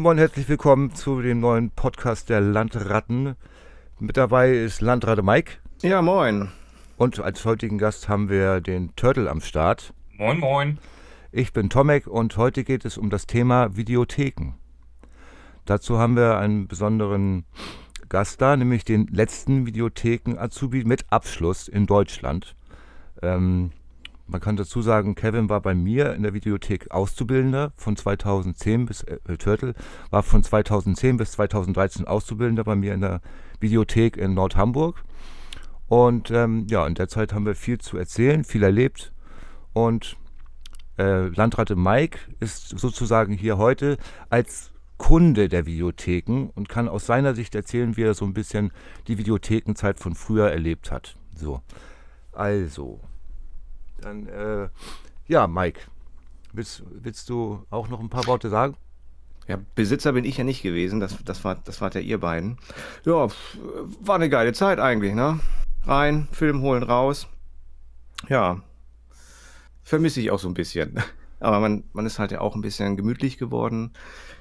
Moin, herzlich willkommen zu dem neuen Podcast der Landratten. Mit dabei ist Landratte Mike. Ja, moin. Und als heutigen Gast haben wir den Turtle am Start. Moin, moin. Ich bin Tomek und heute geht es um das Thema Videotheken. Dazu haben wir einen besonderen Gast da, nämlich den letzten Videotheken-Azubi mit Abschluss in Deutschland. Ähm, man kann dazu sagen, Kevin war bei mir in der Videothek Auszubildender von 2010 bis, äh, Turtle war von 2010 bis 2013 Auszubildender bei mir in der Videothek in Nordhamburg. Und ähm, ja, in der Zeit haben wir viel zu erzählen, viel erlebt. Und äh, Landratte Mike ist sozusagen hier heute als Kunde der Videotheken und kann aus seiner Sicht erzählen, wie er so ein bisschen die Videothekenzeit von früher erlebt hat. So, also, dann, äh, ja, Mike, willst, willst du auch noch ein paar Worte sagen? Ja, Besitzer bin ich ja nicht gewesen, das, das, war, das wart ja ihr beiden. Ja, war eine geile Zeit eigentlich, ne? Rein, Film holen, raus. Ja, vermisse ich auch so ein bisschen. Aber man, man ist halt ja auch ein bisschen gemütlich geworden.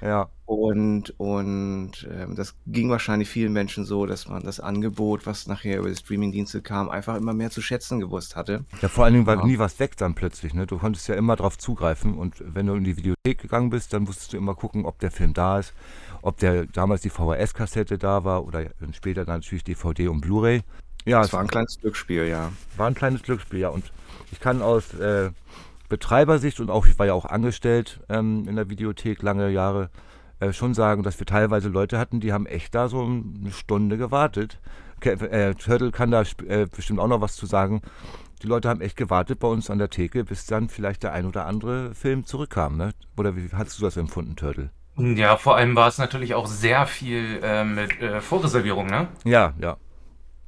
Ja. Und, und ähm, das ging wahrscheinlich vielen Menschen so, dass man das Angebot, was nachher über die Streamingdienste kam, einfach immer mehr zu schätzen gewusst hatte. Ja, vor allen Dingen war ja. nie was weg dann plötzlich. Ne? Du konntest ja immer drauf zugreifen und wenn du in die Videothek gegangen bist, dann musstest du immer gucken, ob der Film da ist, ob der damals die VHS-Kassette da war oder später dann natürlich DVD und Blu-ray. Ja, es war ein kleines Glücksspiel, ja. War ein kleines Glücksspiel, ja. Und ich kann aus äh, Betreibersicht und auch ich war ja auch angestellt ähm, in der Videothek lange Jahre äh, schon sagen, dass wir teilweise Leute hatten, die haben echt da so eine Stunde gewartet. Äh, Turtle kann da äh, bestimmt auch noch was zu sagen. Die Leute haben echt gewartet bei uns an der Theke, bis dann vielleicht der ein oder andere Film zurückkam. Ne? Oder wie hast du das empfunden, Turtle? Ja, vor allem war es natürlich auch sehr viel äh, mit äh, Vorreservierung, ne? Ja, ja.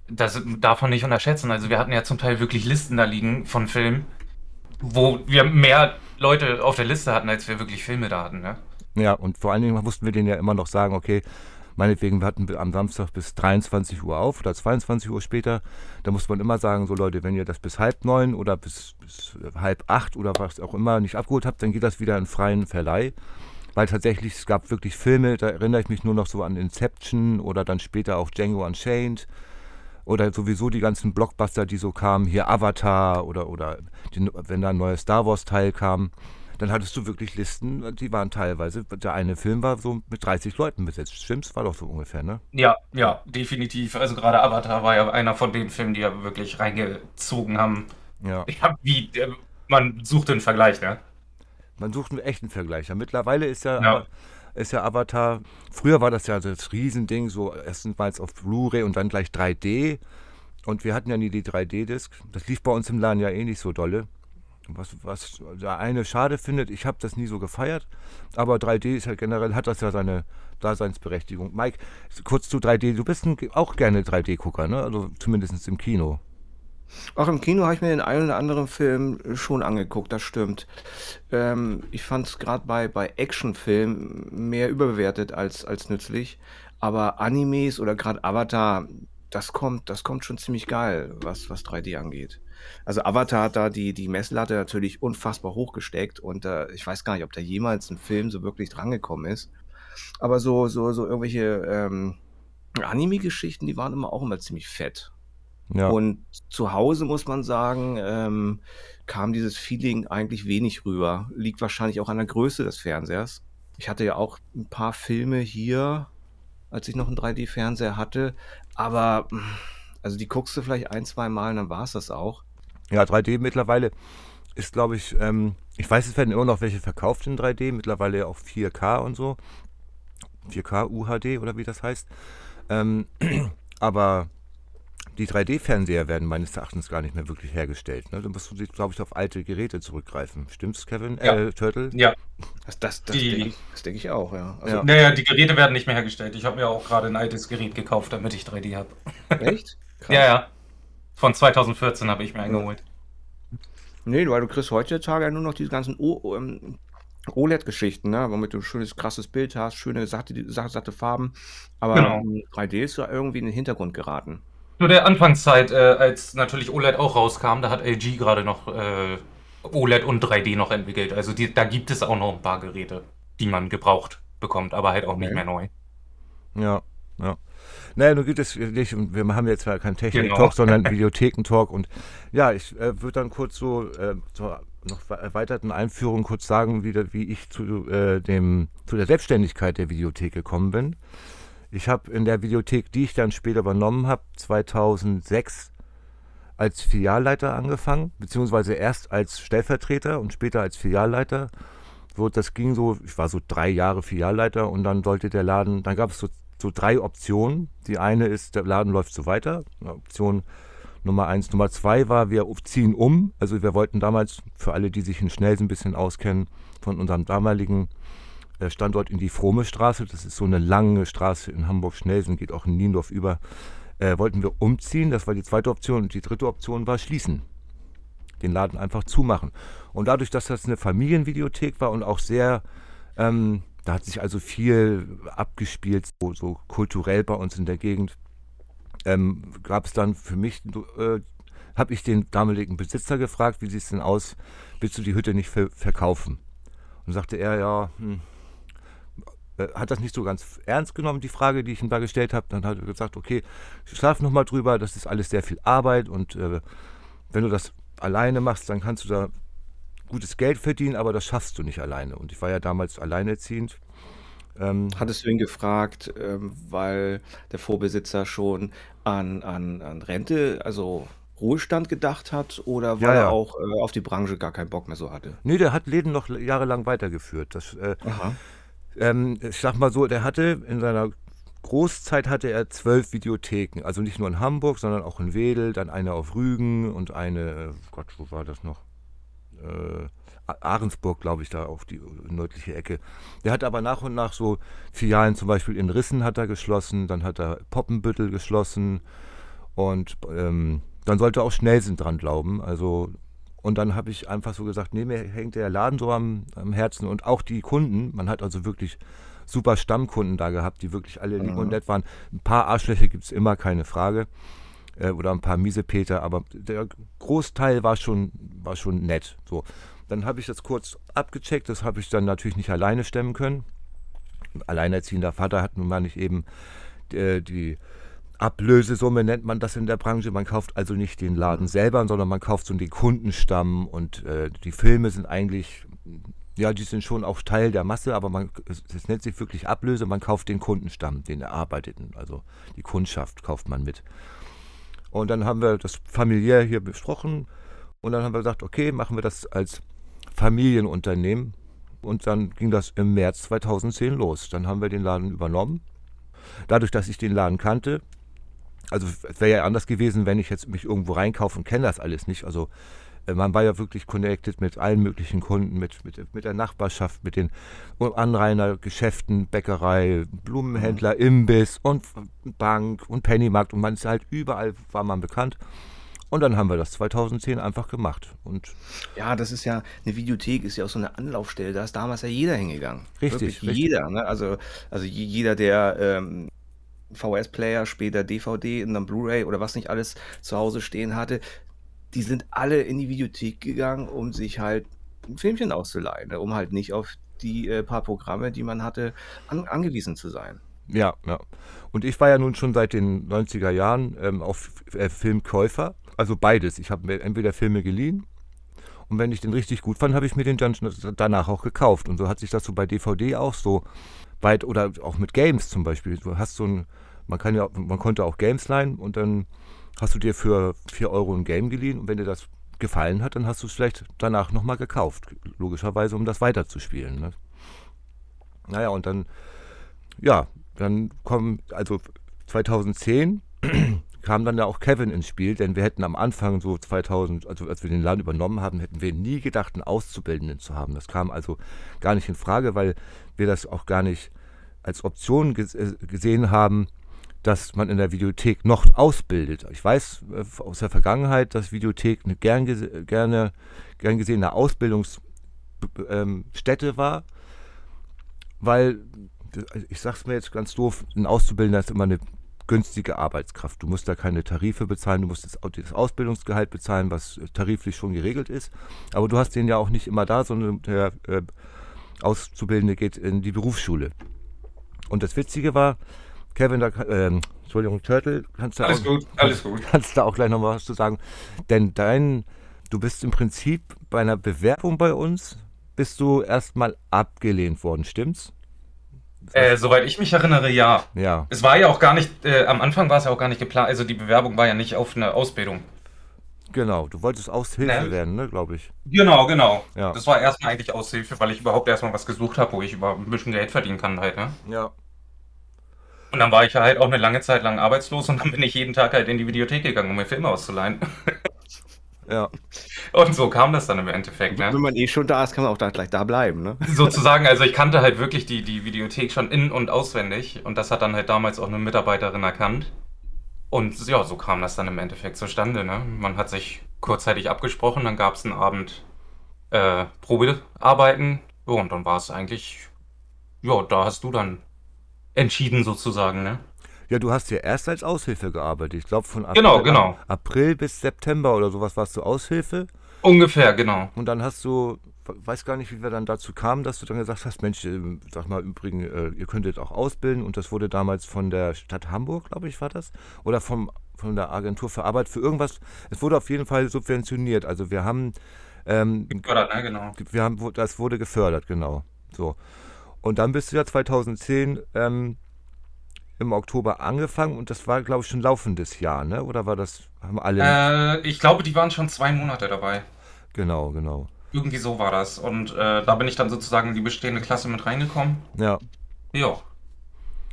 Das darf man nicht unterschätzen. Also wir hatten ja zum Teil wirklich Listen da liegen von Filmen, wo wir mehr Leute auf der Liste hatten, als wir wirklich Filme da hatten, ne? Ja, und vor allen Dingen mussten wir denen ja immer noch sagen, okay, meinetwegen, wir hatten am Samstag bis 23 Uhr auf oder 22 Uhr später. Da muss man immer sagen, so Leute, wenn ihr das bis halb neun oder bis, bis halb acht oder was auch immer nicht abgeholt habt, dann geht das wieder in freien Verleih. Weil tatsächlich, es gab wirklich Filme, da erinnere ich mich nur noch so an Inception oder dann später auch Django Unchained oder sowieso die ganzen Blockbuster, die so kamen, hier Avatar oder, oder die, wenn da ein neues Star Wars Teil kam, dann hattest du wirklich Listen, die waren teilweise, der eine Film war so mit 30 Leuten besetzt. Stimmt's? War doch so ungefähr, ne? Ja, ja, definitiv. Also gerade Avatar war ja einer von den Filmen, die ja wirklich reingezogen haben. Ja. ja wie, äh, man sucht einen Vergleich, ne? Man sucht einen echten Vergleich. Ja, mittlerweile ist ja, ja. Ist ja Avatar, früher war das ja das Riesending, so erstmals auf Blu-ray und dann gleich 3D. Und wir hatten ja nie die 3D-Disc. Das lief bei uns im Laden ja eh nicht so dolle. Was, was der eine schade findet, ich habe das nie so gefeiert, aber 3D ist ja generell, hat das ja seine Daseinsberechtigung. Mike, kurz zu 3D, du bist ein, auch gerne 3D-Gucker, ne? Also zumindest im Kino. Auch im Kino habe ich mir den einen oder anderen Film schon angeguckt, das stimmt. Ähm, ich fand es gerade bei, bei Actionfilmen mehr überbewertet als, als nützlich. Aber Animes oder gerade Avatar, das kommt, das kommt schon ziemlich geil, was, was 3D angeht. Also Avatar hat da die, die Messlatte natürlich unfassbar hochgesteckt und äh, ich weiß gar nicht, ob da jemals ein Film so wirklich drangekommen ist. Aber so, so, so irgendwelche ähm, Anime-Geschichten, die waren immer auch immer ziemlich fett. Ja. Und zu Hause muss man sagen, ähm, kam dieses Feeling eigentlich wenig rüber. Liegt wahrscheinlich auch an der Größe des Fernsehers. Ich hatte ja auch ein paar Filme hier, als ich noch einen 3D-Fernseher hatte, aber also die guckst du vielleicht ein, zwei Mal und dann war es das auch. Ja, 3D mittlerweile ist, glaube ich, ähm, ich weiß, es werden immer noch welche verkauft in 3D, mittlerweile auch 4K und so. 4K UHD oder wie das heißt. Ähm, aber die 3D-Fernseher werden meines Erachtens gar nicht mehr wirklich hergestellt. Ne? Da musst du, glaube ich, auf alte Geräte zurückgreifen. Stimmt's, Kevin? Ja. Äh, Turtle? Ja. Das, das, das denke ich, denk ich, auch, ja. Also, ja. Naja, die Geräte werden nicht mehr hergestellt. Ich habe mir auch gerade ein altes Gerät gekauft, damit ich 3D habe. Echt? Krass. Ja, ja. Von 2014 habe ich mir eingeholt. Nee, weil du kriegst heutzutage ja nur noch diese ganzen o ähm, OLED-Geschichten, ne? womit du ein schönes, krasses Bild hast, schöne, satte, satte Farben. Aber genau. 3D ist ja irgendwie in den Hintergrund geraten. Nur der Anfangszeit, äh, als natürlich OLED auch rauskam, da hat LG gerade noch äh, OLED und 3D noch entwickelt. Also die, da gibt es auch noch ein paar Geräte, die man gebraucht bekommt, aber halt auch okay. nicht mehr neu. Ja, ja. Naja, nun geht es nicht, wir haben jetzt ja keinen Technik-Talk, genau. sondern Videotheken-Talk. Und ja, ich äh, würde dann kurz so äh, zur noch erweiterten Einführung kurz sagen, wie, wie ich zu, äh, dem, zu der Selbstständigkeit der Videothek gekommen bin. Ich habe in der Videothek, die ich dann später übernommen habe, 2006 als Filialleiter angefangen, beziehungsweise erst als Stellvertreter und später als Filialleiter. Das ging so, ich war so drei Jahre Filialleiter und dann sollte der Laden, dann gab es so, so drei Optionen. Die eine ist, der Laden läuft so weiter. Option Nummer eins. Nummer zwei war, wir ziehen um. Also wir wollten damals, für alle, die sich in Schnelsen ein bisschen auskennen, von unserem damaligen Standort in die Fromme Straße, das ist so eine lange Straße in Hamburg-Schnelsen, geht auch in Niendorf über, äh, wollten wir umziehen. Das war die zweite Option. Und die dritte Option war schließen. Den Laden einfach zumachen. Und dadurch, dass das eine Familienvideothek war und auch sehr, ähm, da hat sich also viel abgespielt, so, so kulturell bei uns in der Gegend, ähm, gab es dann für mich, äh, habe ich den damaligen Besitzer gefragt, wie sieht es denn aus, willst du die Hütte nicht ver verkaufen? Und sagte er, ja, hm, äh, hat das nicht so ganz ernst genommen, die Frage, die ich ihm da gestellt habe. Dann hat er gesagt, okay, schlaf nochmal drüber, das ist alles sehr viel Arbeit und äh, wenn du das alleine machst, dann kannst du da gutes Geld verdienen, aber das schaffst du nicht alleine. Und ich war ja damals alleinerziehend ähm, Hattest du ihn gefragt, ähm, weil der Vorbesitzer schon an, an, an Rente, also Ruhestand gedacht hat oder weil ja, er auch äh, auf die Branche gar keinen Bock mehr so hatte? Nee, der hat Läden noch jahrelang weitergeführt. Das, äh, ähm, ich sag mal so, der hatte in seiner Großzeit hatte er zwölf Videotheken. Also nicht nur in Hamburg, sondern auch in Wedel, dann eine auf Rügen und eine, äh, Gott, wo war das noch? Äh, Ahrensburg, glaube ich, da auf die nördliche Ecke. Der hat aber nach und nach so Filialen, zum Beispiel in Rissen hat er geschlossen, dann hat er Poppenbüttel geschlossen und ähm, dann sollte auch Schnellsinn dran glauben. Also und dann habe ich einfach so gesagt, nee, mir hängt der Laden so am, am, Herzen und auch die Kunden. Man hat also wirklich super Stammkunden da gehabt, die wirklich alle lieb und nett waren. Ein paar Arschlöcher gibt es immer, keine Frage. Äh, oder ein paar Miesepeter, aber der Großteil war schon, war schon nett. So. Dann habe ich das kurz abgecheckt, das habe ich dann natürlich nicht alleine stemmen können. Alleinerziehender Vater hat nun mal nicht eben äh, die Ablösesumme, nennt man das in der Branche. Man kauft also nicht den Laden selber, sondern man kauft so den Kundenstamm und äh, die Filme sind eigentlich, ja, die sind schon auch Teil der Masse, aber man, es, es nennt sich wirklich Ablöse, man kauft den Kundenstamm, den Erarbeiteten, also die Kundschaft kauft man mit. Und dann haben wir das familiär hier besprochen und dann haben wir gesagt, okay, machen wir das als Familienunternehmen. Und dann ging das im März 2010 los. Dann haben wir den Laden übernommen. Dadurch, dass ich den Laden kannte, also es wäre ja anders gewesen, wenn ich jetzt mich irgendwo reinkaufe und kenne das alles nicht. Also äh, man war ja wirklich connected mit allen möglichen Kunden, mit, mit, mit der Nachbarschaft, mit den Anrainergeschäften, Bäckerei, Blumenhändler, mhm. Imbiss und Bank und Pennymarkt und man ist halt überall war man bekannt. Und dann haben wir das 2010 einfach gemacht. Und ja, das ist ja, eine Videothek ist ja auch so eine Anlaufstelle. Da ist damals ja jeder hingegangen. Richtig. Wirklich richtig. jeder. Ne? Also, also jeder, der ähm, VS-Player, später DVD und dann Blu-ray oder was nicht alles zu Hause stehen hatte, die sind alle in die Videothek gegangen, um sich halt ein Filmchen auszuleihen, ne? um halt nicht auf die äh, paar Programme, die man hatte, an, angewiesen zu sein. Ja, ja. Und ich war ja nun schon seit den 90er Jahren ähm, auch äh, Filmkäufer also beides. Ich habe mir entweder Filme geliehen und wenn ich den richtig gut fand, habe ich mir den dann danach auch gekauft. Und so hat sich das so bei DVD auch so weit oder auch mit Games zum Beispiel. Du hast so ein, man kann ja, man konnte auch Games leihen und dann hast du dir für 4 Euro ein Game geliehen und wenn dir das gefallen hat, dann hast du es vielleicht danach nochmal gekauft. Logischerweise, um das weiterzuspielen. Ne? Naja, und dann, ja, dann kommen, also 2010 kam dann ja auch Kevin ins Spiel, denn wir hätten am Anfang so 2000, also als wir den Laden übernommen haben, hätten wir nie gedacht, einen Auszubildenden zu haben. Das kam also gar nicht in Frage, weil wir das auch gar nicht als Option äh, gesehen haben, dass man in der Videothek noch ausbildet. Ich weiß äh, aus der Vergangenheit, dass Videothek eine gern, gerne, gern gesehene Ausbildungsstätte ähm, war, weil, ich sag's mir jetzt ganz doof, ein Auszubildender ist immer eine günstige Arbeitskraft. Du musst da keine Tarife bezahlen, du musst das, Ausbildungsgehalt bezahlen, was tariflich schon geregelt ist. Aber du hast den ja auch nicht immer da, sondern der äh, Auszubildende geht in die Berufsschule. Und das Witzige war, Kevin, da, ähm, Entschuldigung, Turtle, kannst du Alles auch, gut, alles gut. kannst du auch gleich noch was zu sagen. Denn dein, du bist im Prinzip bei einer Bewerbung bei uns, bist du erstmal abgelehnt worden, stimmt's? Äh, soweit ich mich erinnere, ja. Ja, Es war ja auch gar nicht, äh, am Anfang war es ja auch gar nicht geplant, also die Bewerbung war ja nicht auf eine Ausbildung. genau. Du wolltest Aushilfe Ne? werden, ne, glaube ich. Genau, genau. Ja. Das war erstmal eigentlich Aushilfe, weil ich überhaupt erstmal was gesucht habe, wo ich über ein bisschen Geld verdienen kann halt, ne? Ja. Und dann war ich ja halt auch eine lange Zeit lang arbeitslos und dann bin ich jeden Tag halt in die Videothek gegangen, um mir Filme auszuleihen. Ja. Und so kam das dann im Endeffekt, ne? Wenn man eh schon da ist, kann man auch da gleich da bleiben, ne? Sozusagen, also ich kannte halt wirklich die, die Videothek schon in- und auswendig und das hat dann halt damals auch eine Mitarbeiterin erkannt. Und ja, so kam das dann im Endeffekt zustande, ne? Man hat sich kurzzeitig abgesprochen, dann gab es einen Abend äh, Probearbeiten und dann war es eigentlich, ja, da hast du dann entschieden sozusagen, ne? Ja, du hast ja erst als Aushilfe gearbeitet. Ich glaube, von Genau, April, genau. April bis September oder sowas warst du Aushilfe. Ungefähr, genau. Und dann hast du, weiß gar nicht, wie wir dann dazu kamen, dass du dann gesagt hast, Mensch, ähm, sag mal, übrigens, äh, ihr könntet auch ausbilden. Und das wurde damals von der Stadt Hamburg, glaube ich, war das. Oder vom, von der Agentur für Arbeit für irgendwas. Es wurde auf jeden Fall subventioniert. Also wir haben, ähm, Gefördert, ne? Genau. wir haben, das wurde gefördert, genau. So. Und dann bist du ja 2010 ähm, im Oktober angefangen und das war, glaube ich, schon laufendes Jahr, ne? Oder war das, haben alle. Äh, ich glaube, die waren schon zwei Monate dabei. Genau, genau. Irgendwie so war das. Und äh, da bin ich dann sozusagen in die bestehende Klasse mit reingekommen. Ja. Ja.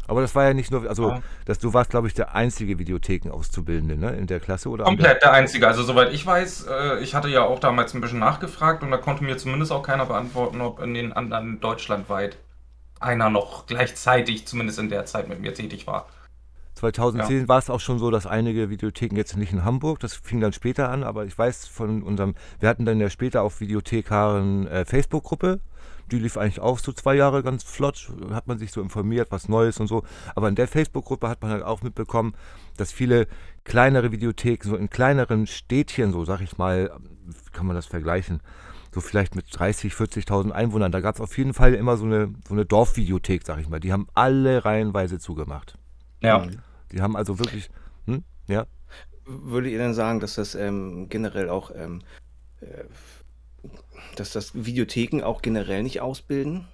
Aber das war ja nicht nur, also Ja. dass du warst, glaube ich, der einzige Videothekenauszubildende, ne? In der Klasse oder? Komplett der Einzige. Also soweit ich weiß, äh, ich hatte ja auch damals ein bisschen nachgefragt und da konnte mir zumindest auch keiner beantworten, ob in den anderen deutschlandweit einer noch gleichzeitig, zumindest in der Zeit mit mir tätig war. 2010 war es auch schon so, dass einige Videotheken jetzt nicht in Hamburg, das fing dann später an, aber ich weiß von unserem, wir hatten dann ja später auf Videothekaren äh, Facebook-Gruppe, die lief eigentlich auch so zwei Jahre ganz flott, hat man sich so informiert, was Neues und so, aber in der Facebook-Gruppe hat man halt auch mitbekommen, dass viele kleinere Videotheken, so in kleineren Städtchen, so sag ich mal, kann man das vergleichen, so vielleicht mit 30, 40.000 Einwohnern, da gab es auf jeden Fall immer so eine, so eine Dorfvideothek, sag ich mal, die haben alle reihenweise zugemacht. Ja. Mhm. Die haben also wirklich, hm, ja, Würdet ihr denn sagen, dass das ähm, generell auch, ähm, äh, dass das Videotheken auch generell nicht ausbilden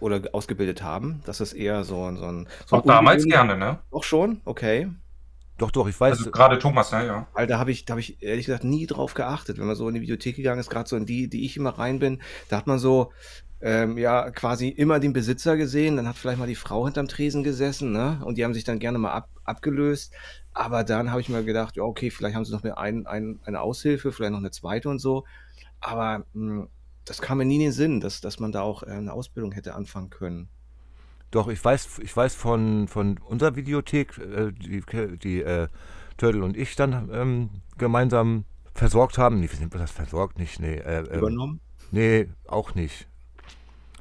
oder ausgebildet haben? Dass das eher so, ein- so ein. So ein Auch damals gerne, ne? Auch schon? Okay. Doch, doch, ich weiß, Also gerade Thomas? Ja. Weil da habe ich, da habe ich ehrlich gesagt nie drauf geachtet. Wenn man so in die Videothek gegangen ist, gerade so in die, die ich immer rein bin, da hat man so ähm, ja quasi immer den Besitzer gesehen. Dann hat vielleicht mal die Frau hinterm Tresen gesessen, ne? Und die haben sich dann gerne mal ab, abgelöst. Aber dann habe ich mir gedacht, ja, okay, vielleicht haben sie noch eine, ein, ein, eine Aushilfe, vielleicht noch eine zweite und so. Aber mh, das kam mir nie in den Sinn, dass, dass man da auch äh, eine Ausbildung hätte anfangen können. Doch, ich weiß, ich weiß von, von unserer Videothek, äh, die, die äh, Turtle und ich dann ähm, gemeinsam versorgt haben. Nee, wie sind wir das versorgt? Nicht, nee. Äh, ähm, Übernommen? nee, auch nicht.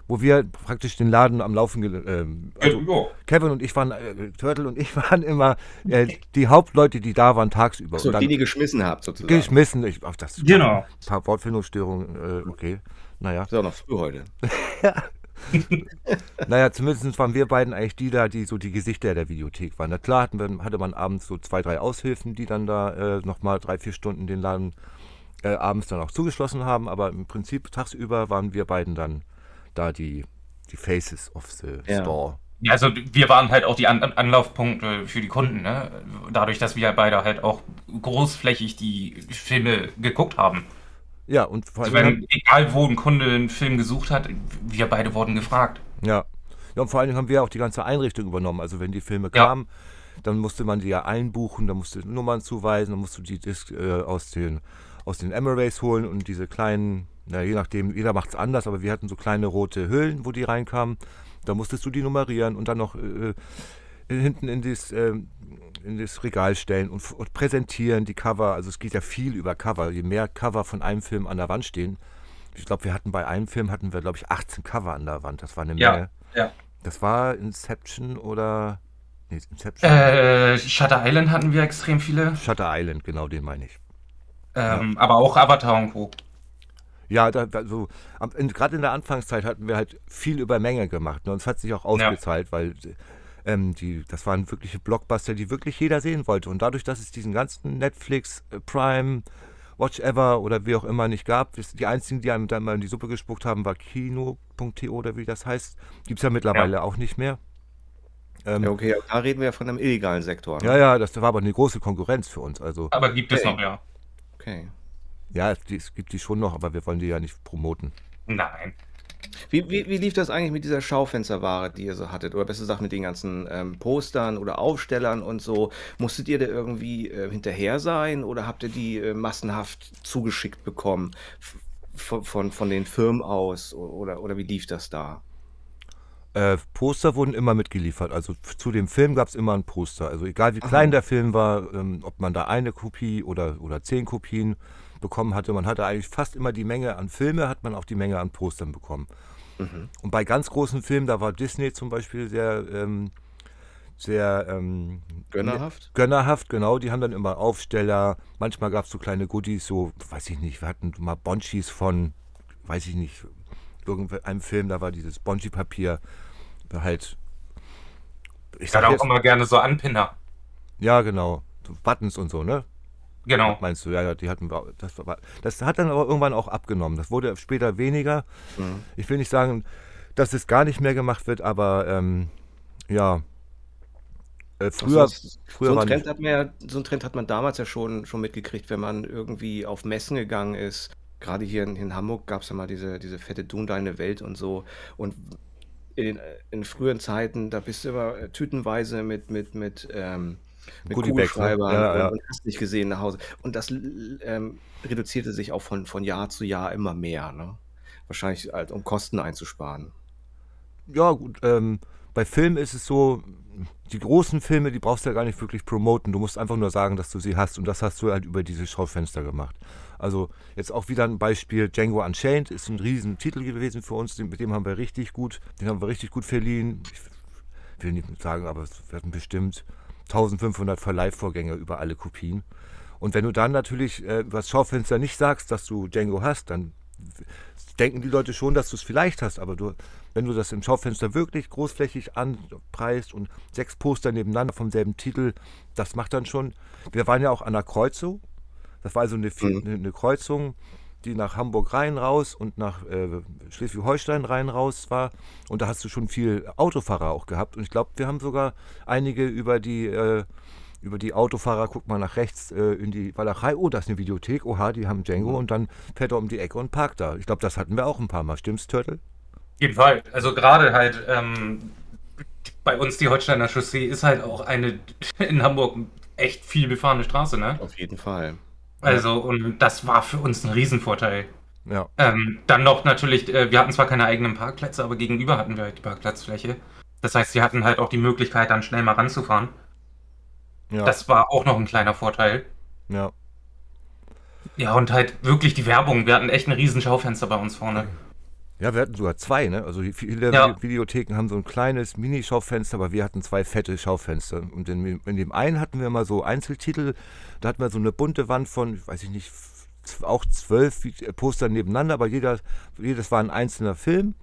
Wo wir praktisch den Laden am Laufen, ähm, also ja. Kevin und ich waren, äh, Turtle und ich waren immer äh, die Hauptleute, die da waren tagsüber. So, die, die geschmissen habt, sozusagen. geschmissen. Ich, ach, das Genau. Ein paar Wortfindungsstörungen, äh, okay. Naja. ist auch noch früh heute. Naja, zumindest waren wir beiden eigentlich die da, die so die Gesichter der Videothek waren. Na klar hatten wir, hatte man abends so zwei, drei Aushilfen, die dann da äh, nochmal drei, vier Stunden den Laden äh, abends dann auch zugeschlossen haben, aber im Prinzip tagsüber waren wir beiden dann da die, die Faces of the Ja. Store. Ja, also wir waren halt auch die An Anlaufpunkte für die Kunden, ne? Dadurch, dass wir beide halt auch großflächig die Filme geguckt haben. Ja, und vor Also allem, wenn, egal wo ein Kunde einen Film gesucht hat, wir beide wurden gefragt. ja. ja, und vor allen Dingen haben wir auch die ganze Einrichtung übernommen. Also wenn die Filme Ja. kamen, dann musste man die ja einbuchen, dann musste Nummern zuweisen, dann musst du die Disc äh, aus den aus den Emirates holen und diese kleinen, na, je nachdem, jeder macht es anders, aber wir hatten so kleine rote Hüllen, wo die reinkamen. Da musstest du die nummerieren und dann noch äh, hinten in das, ähm, in das Regal stellen und, und präsentieren, die Cover. Also es geht ja viel über Cover. Je mehr Cover von einem Film an der Wand stehen, ich glaube, wir hatten bei einem Film, hatten wir, glaube ich, 18 Cover an der Wand. Das war eine Ja, Menge. ja. Das war Inception oder. Nee, Inception. Äh, Shutter Island hatten wir extrem viele, Shutter Island, genau, den meine ich. ähm, aber auch Avatar und Co. Ja, da, da, so, gerade in der Anfangszeit hatten wir halt viel über Menge gemacht. Ne? Und es hat sich auch ausgezahlt, ja. weil ähm, die, das waren wirkliche Blockbuster, die wirklich jeder sehen wollte. Und dadurch, dass es diesen ganzen Netflix, äh, Prime, Watch Ever oder wie auch immer nicht gab, die einzigen, die einem dann mal in die Suppe gespuckt haben, war Kino.to oder wie das heißt. Gibt es ja mittlerweile ja. auch nicht mehr. Ähm, ja, okay, da reden wir ja von einem illegalen Sektor. Ne? Ja, ja, das war aber eine große Konkurrenz für uns. Also. Aber gibt es noch, ja. Okay. Ja, es, es gibt die schon noch, aber wir wollen die ja nicht promoten. Nein. Wie, wie, wie lief das eigentlich mit dieser Schaufensterware, die ihr so hattet? Oder besser gesagt mit den ganzen ähm, Postern oder Aufstellern und so? Musstet ihr da irgendwie äh, hinterher sein oder habt ihr die äh, massenhaft zugeschickt bekommen von, von, von den Firmen aus? Oder, oder wie lief das da? Äh, Poster wurden immer mitgeliefert. Also zu dem Film gab es immer ein Poster. Also egal wie klein Aha. der Film war, ähm, ob man da eine Kopie oder, oder zehn Kopien bekommen hatte. Man hatte eigentlich fast immer die Menge an Filme, hat man auch die Menge an Postern bekommen. Mhm. Und bei ganz großen Filmen, da war Disney zum Beispiel sehr, ähm, sehr ähm, gönnerhaft. Gönnerhaft, genau. Die haben dann immer Aufsteller. Manchmal gab es so kleine Goodies, so, weiß ich nicht, wir hatten mal Bonchis von, weiß ich nicht, irgendeinem Film, da war dieses Bonchi-Papier halt. Ich sag auch immer gerne so Anpinner. Ja, genau. So Buttons und so, ne? Genau. Meinst du, ja, ja, die hatten das, war, das hat dann aber irgendwann auch abgenommen. Das wurde später weniger. Mhm. Ich will nicht sagen, dass es gar nicht mehr gemacht wird, aber ähm, ja. Äh, früher, also, früher so, einen Trend hat man ja, so einen Trend hat man damals ja schon, schon mitgekriegt, wenn man irgendwie auf Messen gegangen ist. Gerade hier in, in Hamburg gab es ja mal diese, diese fette Dun Deine Welt und so. Und in, in früheren Zeiten, da bist du immer tütenweise mit, mit, mit ähm, mit Kugelschreibern ne? ja, ja. und hast nicht gesehen nach Hause. Und das ähm, reduzierte sich auch von, von Jahr zu Jahr immer mehr. Ne? Wahrscheinlich halt, um Kosten einzusparen. Ja, gut. Ähm, bei Filmen ist es so, die großen Filme, die brauchst du ja gar nicht wirklich promoten. Du musst einfach nur sagen, dass du sie hast. Und das hast du halt über diese Schaufenster gemacht. Also jetzt auch wieder ein Beispiel, Django Unchained ist ein riesen Titel gewesen für uns. Mit dem haben wir richtig gut, den haben wir richtig gut verliehen. Ich will nicht sagen, aber es werden bestimmt 1500 Verleihvorgänge über alle Kopien. Und wenn du dann natürlich äh, über das Schaufenster nicht sagst, dass du Django hast, dann denken die Leute schon, dass du es vielleicht hast. Aber du, wenn du das im Schaufenster wirklich großflächig anpreist und sechs Poster nebeneinander vom selben Titel, das macht dann schon. Wir waren ja auch an der Kreuzung. Das war also eine, mhm. eine Kreuzung die nach Hamburg rein raus und nach äh, Schleswig-Holstein rein raus war. Und da hast du schon viel Autofahrer auch gehabt. Und ich glaube, wir haben sogar einige über die, äh, über die Autofahrer, guck mal nach rechts äh, in die Walachei, oh, das ist eine Videothek, oha, die haben Django und dann fährt er um die Ecke und parkt da. Ich glaube, das hatten wir auch ein paar Mal. Stimmt's, Turtle? Jeden Fall. Also gerade halt ähm, bei uns die Holsteiner Chaussee ist halt auch eine in Hamburg echt viel befahrene Straße, ne? Auf jeden Fall. Also, und das war für uns ein Riesenvorteil. Ja. Ähm, dann noch natürlich, äh, wir hatten zwar keine eigenen Parkplätze, aber gegenüber hatten wir halt die Parkplatzfläche. Das heißt, sie hatten halt auch die Möglichkeit, dann schnell mal ranzufahren. Ja. Das war auch noch ein kleiner Vorteil. Ja. Ja, und halt wirklich die Werbung. Wir hatten echt ein riesen Schaufenster bei uns vorne. Ja, wir hatten sogar zwei, ne? Also viele ja. Videotheken haben so ein kleines Mini-Schaufenster, aber wir hatten zwei fette Schaufenster. Und in, in, dem einen hatten wir mal so Einzeltitel, da hatten wir so eine bunte Wand von, weiß ich nicht, auch zwölf Poster nebeneinander, aber jeder, jedes war ein einzelner Film.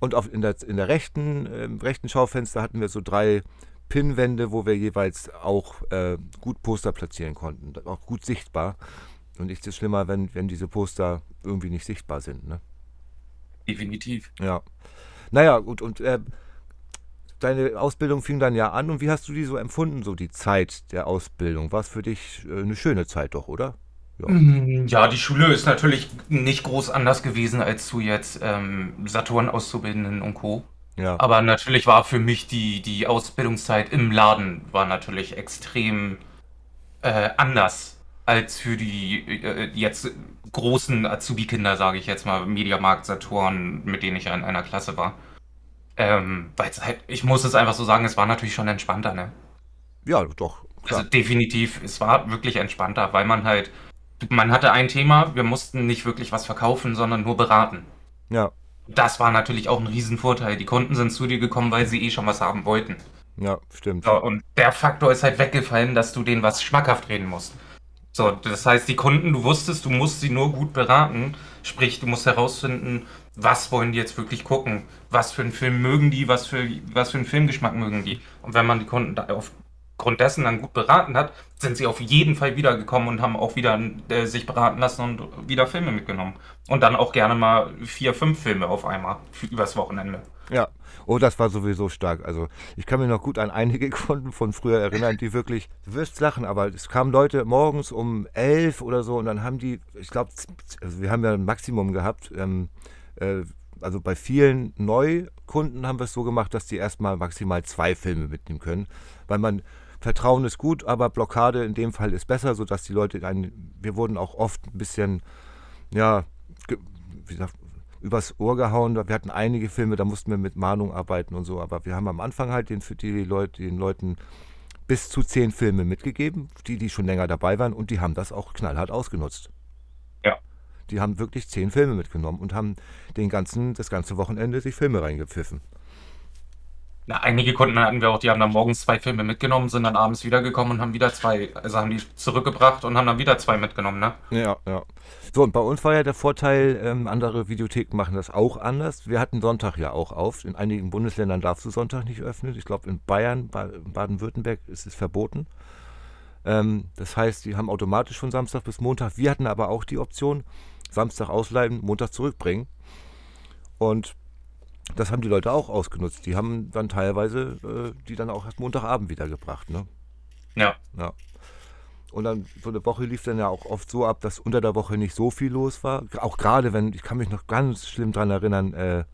Und auf, in, der, in der rechten, äh, rechten Schaufenster hatten wir so drei Pinnwände, wo wir jeweils auch äh, gut Poster platzieren konnten, auch gut sichtbar. Und nichts ist schlimmer, wenn, wenn diese Poster irgendwie nicht sichtbar sind, ne? Definitiv. Ja. Naja, gut, und äh, deine Ausbildung fing dann ja an. Und wie hast du die so empfunden, so die Zeit der Ausbildung? War es für dich äh, eine schöne Zeit doch, oder? Ja. Mm, ja, die Schule ist natürlich nicht groß anders gewesen als zu jetzt ähm, Saturn-Auszubildenden und Co. Ja. Aber natürlich war für mich die, die Ausbildungszeit im Laden war natürlich extrem äh, anders als für die äh, jetzt großen Azubi-Kinder, sage ich jetzt mal, Mediamarkt, Saturn, mit denen ich ja in einer Klasse war. Ähm, weil halt, ich muss es einfach so sagen, es war natürlich schon entspannter, ne? Ja, doch. Klar. Also definitiv, es war wirklich entspannter, weil man halt, man hatte ein Thema, wir mussten nicht wirklich was verkaufen, sondern nur beraten. Ja. Das war natürlich auch ein Riesenvorteil. Die Kunden sind zu dir gekommen, weil sie eh schon was haben wollten. Ja, stimmt. So, und der Faktor ist halt weggefallen, dass du denen was schmackhaft reden musst. So, das heißt, die Kunden, du wusstest, du musst sie nur gut beraten. Sprich, du musst herausfinden, was wollen die jetzt wirklich gucken? Was für einen Film mögen die? Was für, was für einen Filmgeschmack mögen die? Und wenn man die Kunden aufgrund dessen dann gut beraten hat, sind sie auf jeden Fall wiedergekommen und haben auch wieder äh, sich beraten lassen und wieder Filme mitgenommen. Und dann auch gerne mal vier, fünf Filme auf einmal übers Wochenende. Ja, oh, das war sowieso stark. Also ich kann mich noch gut an einige Kunden von früher erinnern, die wirklich, du wirst lachen, aber es kamen Leute morgens um elf oder so und dann haben die, ich glaube, also wir haben ja ein Maximum gehabt, ähm, äh, also bei vielen Neukunden haben wir es so gemacht, dass die erstmal maximal zwei Filme mitnehmen können, weil man Vertrauen ist gut, aber Blockade in dem Fall ist besser, sodass die Leute einen, wir wurden auch oft ein bisschen, ja, wie gesagt, übers Ohr gehauen. Wir hatten einige Filme, da mussten wir mit Mahnung arbeiten und so, aber wir haben am Anfang halt den, für die Leute, den Leuten bis zu zehn Filme mitgegeben, die, die schon länger dabei waren und die haben das auch knallhart ausgenutzt. Ja. Die haben wirklich zehn Filme mitgenommen und haben den ganzen, das ganze Wochenende sich Filme reingepfiffen. Na, einige Kunden hatten wir auch, die haben dann morgens zwei Filme mitgenommen, sind dann abends wiedergekommen und haben wieder zwei, also haben die zurückgebracht und haben dann wieder zwei mitgenommen, ne? Ja, ja. So, und bei uns war ja der Vorteil, ähm, andere Videotheken machen das auch anders. Wir hatten Sonntag ja auch auf. In einigen Bundesländern darfst du Sonntag nicht öffnen. Ich glaube, in Bayern, Baden-Württemberg ist es verboten. Ähm, das heißt, die haben automatisch von Samstag bis Montag. Wir hatten aber auch die Option, Samstag ausleihen, Montag zurückbringen. Und das haben die Leute auch ausgenutzt. Die haben dann teilweise äh, die dann auch erst Montagabend wiedergebracht. Ne? Ja. ja. Und dann so eine Woche lief dann ja auch oft so ab, dass unter der Woche nicht so viel los war. Auch gerade wenn, ich kann mich noch ganz schlimm daran erinnern, äh,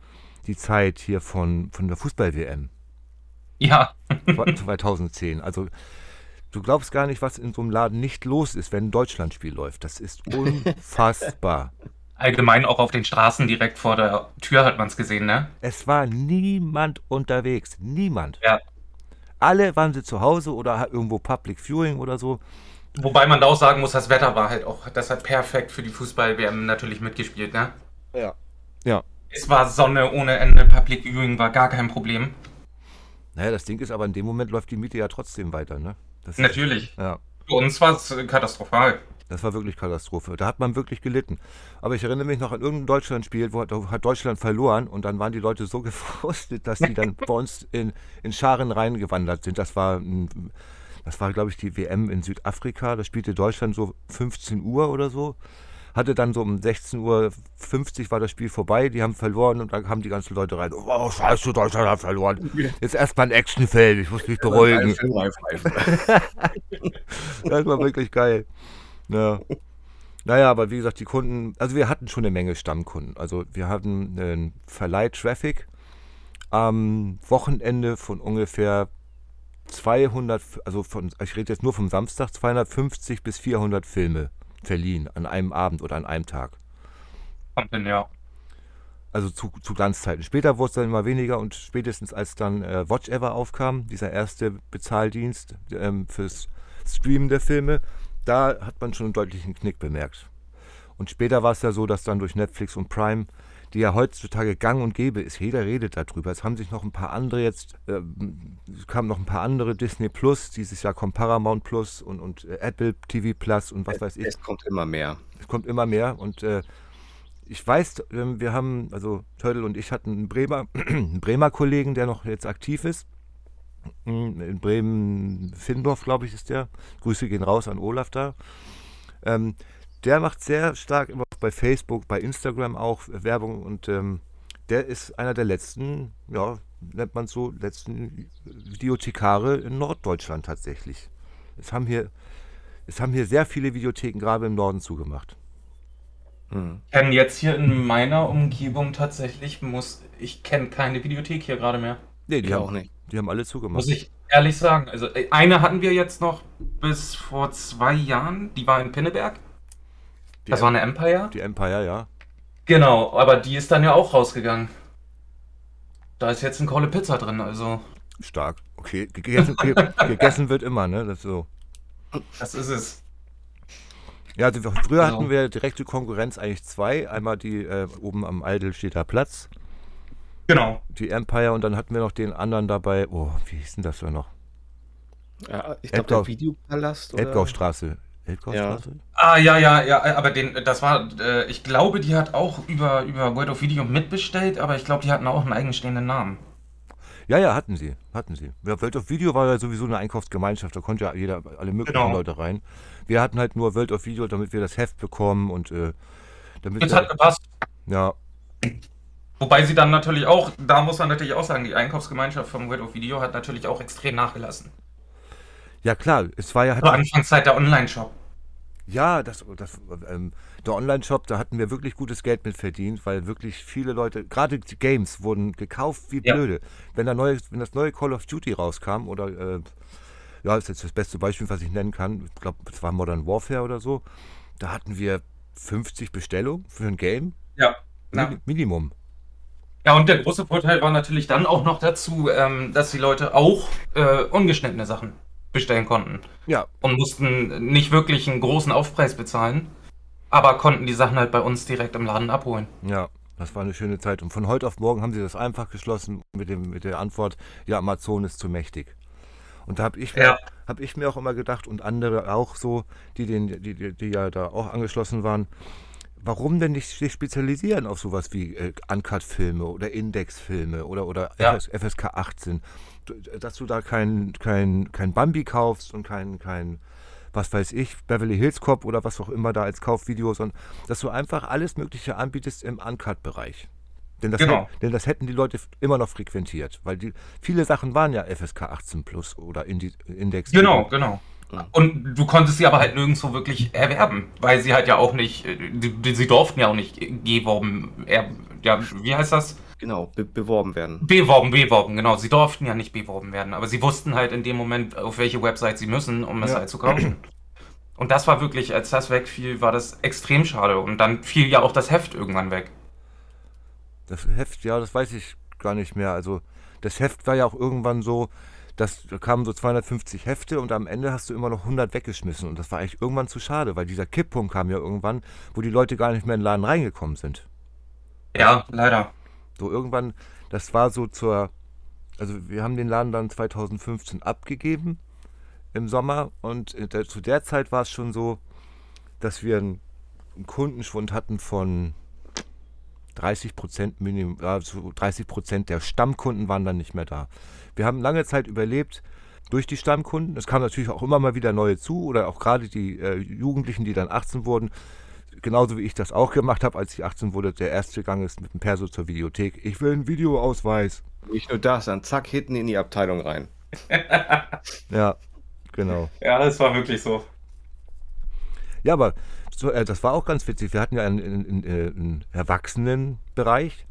die Zeit hier von, von der Fußball-WM. Ja. 2010. Also du glaubst gar nicht, was in so einem Laden nicht los ist, wenn ein Deutschlandspiel läuft. Das ist unfassbar. Allgemein auch auf den Straßen direkt vor der Tür hat man es gesehen, ne? Es war niemand unterwegs. Niemand. Ja. Alle waren sie zu Hause oder irgendwo Public Viewing oder so. Wobei man da auch sagen muss, das Wetter war halt auch, das hat perfekt für die Fußball-WM natürlich mitgespielt, ne? Ja. Ja. Es war Sonne ohne Ende, Public Viewing war gar kein Problem. Naja, das Ding ist aber in dem Moment läuft die Miete ja trotzdem weiter, ne? Das natürlich. Ist, ja. Für uns war es katastrophal. Das war wirklich Katastrophe. Da hat man wirklich gelitten. Aber ich erinnere mich noch an irgendein Deutschlandspiel, wo hat Deutschland verloren und dann waren die Leute so gefrustet, dass die dann bei uns in, in Scharen reingewandert sind. Das war, das war, glaube ich, die WM in Südafrika. Da spielte Deutschland so 15 Uhr oder so. Hatte dann so um 16.50 Uhr war das Spiel vorbei, die haben verloren und dann kamen die ganzen Leute rein. Oh, scheiße, Deutschland hat verloren. Jetzt erstmal ein Actionfilm, ich muss mich beruhigen. das war wirklich geil. Ja. Naja, aber wie gesagt, die Kunden, also wir hatten schon eine Menge Stammkunden. Also wir hatten einen Verleih Traffic am Wochenende von ungefähr 200, also von, ich rede jetzt nur vom Samstag, 250 bis 400 Filme verliehen an einem Abend oder an einem Tag. Ja. Also zu, zu Glanzzeiten. Später wurde es dann immer weniger und spätestens als dann äh, Watch Ever aufkam, dieser erste Bezahldienst ähm, fürs Streamen der Filme, da hat man schon einen deutlichen Knick bemerkt. Und später war es ja so, dass dann durch Netflix und Prime, die ja heutzutage gang und gäbe ist, jeder redet darüber. Es haben sich noch ein paar andere jetzt, äh, kamen noch ein paar andere Disney Plus, dieses Jahr kommt Paramount Plus und, und äh, Apple TV Plus und was es, weiß ich. Es kommt immer mehr. Es kommt immer mehr und äh, ich weiß, ähm, wir haben, also Turtle und ich hatten einen Bremer, einen Bremer Kollegen, der noch jetzt aktiv ist in Bremen, Findorf, glaube ich, ist der. Grüße gehen raus an Olaf da. Ähm, der macht sehr stark immer bei Facebook, bei Instagram auch Werbung und ähm, der ist einer der letzten, ja, nennt man so, letzten Videothekare in Norddeutschland tatsächlich. Es haben hier, es haben hier sehr viele Videotheken gerade im Norden zugemacht. Hm. Ich kenne jetzt hier in meiner Umgebung tatsächlich, muss, ich kenne keine Videothek hier gerade mehr. Nee, die ich auch nicht. Die haben alle zugemacht. Muss ich ehrlich sagen. Also äh, eine hatten wir jetzt noch bis vor zwei Jahren, die war in Pinneberg. Die das war eine Empire. Die Empire, ja. Genau, aber die ist dann ja auch rausgegangen. Da ist jetzt ein Kohle Pizza drin, also. Stark. Okay, gegessen, gegessen wird immer, ne? Das ist so. Das ist es. Ja, also früher genau. hatten wir direkte Konkurrenz eigentlich zwei. Einmal die äh, oben am Eidelstädter Platz Genau. Die Empire und dann hatten wir noch den anderen dabei. Oh, wie hieß denn das da noch? Ja, ich glaube, der Videopalast. Edgaustraße. Feldkoststraße? Ja. Ah, ja, ja, ja, aber den, das war, äh, ich glaube, die hat auch über, über World of Video mitbestellt, aber ich glaube, die hatten auch einen eigenstehenden Namen. Ja, ja, hatten sie, hatten sie. Ja, World of Video war ja sowieso eine Einkaufsgemeinschaft, da konnte ja jeder, alle möglichen genau. Leute rein. Wir hatten halt nur World of Video, damit wir das Heft bekommen und äh, damit. Das hat gepasst. Ja. Wobei sie dann natürlich auch, da muss man natürlich auch sagen, die Einkaufsgemeinschaft vom World of Video hat natürlich auch extrem nachgelassen. Ja klar, es war ja... Halt, Anfangszeit der Online-Shop. Ja, das, das, ähm, der Online-Shop, da hatten wir wirklich gutes Geld mit verdient, weil wirklich viele Leute, gerade die Games wurden gekauft wie ja. blöde. Wenn, der neue, wenn das neue Call of Duty rauskam oder, äh, ja, das ist jetzt das beste Beispiel, was ich nennen kann, ich glaube, es war Modern Warfare oder so, da hatten wir 50 Bestellungen für ein Game. Ja. Min Minimum. Ja, und der große Vorteil war natürlich dann auch noch dazu, ähm, dass die Leute auch äh, ungeschnittene Sachen bestellen konnten. Ja. Und mussten nicht wirklich einen großen Aufpreis bezahlen, aber konnten die Sachen halt bei uns direkt im Laden abholen. Ja, das war eine schöne Zeit. Und von heute auf morgen haben sie das einfach geschlossen mit, dem, mit der Antwort, ja, Amazon ist zu mächtig. Und da habe ich, ja. hab ich mir auch immer gedacht und andere auch so, die, den, die, die, die ja da auch angeschlossen waren, warum denn nicht sich spezialisieren auf sowas wie äh, Uncut-Filme oder Index-Filme oder, oder ja. FS, FSK 18? Dass du da kein, kein, kein Bambi kaufst und kein, kein, was weiß ich, Beverly Hills Cop oder was auch immer da als Kaufvideo, sondern dass du einfach alles Mögliche anbietest im Uncut-Bereich. Denn das, genau. hätten, denn das hätten die Leute immer noch frequentiert, weil die, viele Sachen waren ja FSK 18 plus oder Index. Genau, genau. Und du konntest sie aber halt nirgendwo wirklich erwerben, weil sie halt ja auch nicht, äh, die, sie durften ja auch nicht geworben, er, ja, wie heißt das? Genau, be beworben werden. Beworben, beworben, genau. Sie durften ja nicht beworben werden, aber sie wussten halt in dem Moment, auf welche Website sie müssen, um es ja. halt zu kaufen. Und das war wirklich, als das wegfiel, war das extrem schade. Und dann fiel ja auch das Heft irgendwann weg. Das Heft, ja, das weiß ich gar nicht mehr. Also, das Heft war ja auch irgendwann so, das, da kamen so 250 Hefte und am Ende hast du immer noch 100 weggeschmissen. Und das war eigentlich irgendwann zu schade, weil dieser Kipppunkt kam ja irgendwann, wo die Leute gar nicht mehr in den Laden reingekommen sind. Ja, leider. So irgendwann, das war so zur, also wir haben den Laden dann 2015 abgegeben im Sommer und äh, zu der Zeit war es schon so, dass wir einen, einen Kundenschwund hatten von 30 Prozent Minimum, also 30 Prozent der Stammkunden waren dann nicht mehr da. Wir haben lange Zeit überlebt durch die Stammkunden. Es kamen natürlich auch immer mal wieder neue zu oder auch gerade die äh, Jugendlichen, die dann 18 wurden. Genauso wie ich das auch gemacht habe, als ich 18 wurde. Der erste Gang ist mit dem Perso zur Videothek. Ich will einen Videoausweis. Nicht nur das, dann zack, hinten in die Abteilung rein. ja, genau. Ja, das war wirklich so. Ja, aber so, äh, das war auch ganz witzig. Wir hatten ja einen, einen, einen, einen Erwachsenenbereich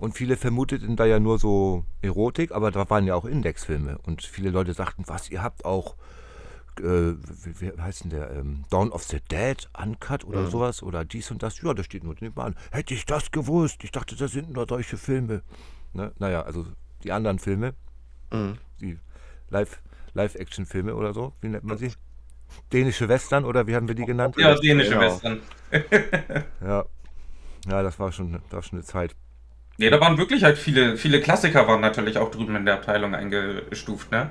und viele vermuteten da ja nur so Erotik, aber da waren ja auch Indexfilme. Und viele Leute sagten, was, ihr habt auch, äh, wie, wie heißt denn der, ähm, Dawn of the Dead, Uncut oder mhm. sowas oder dies und das. Ja, da steht nur nebenan. Hätte ich das gewusst? Ich dachte, das sind nur solche Filme. Ne? Naja, also die anderen Filme, mhm. die Live-Action-Filme oder so, wie nennt man sie? Dänische Western oder wie haben wir die genannt? Ja, dänische genau. Western. ja. ja, das war schon, das war schon eine Zeit. Nee, da waren wirklich halt viele, viele Klassiker waren natürlich auch drüben in der Abteilung eingestuft, ne?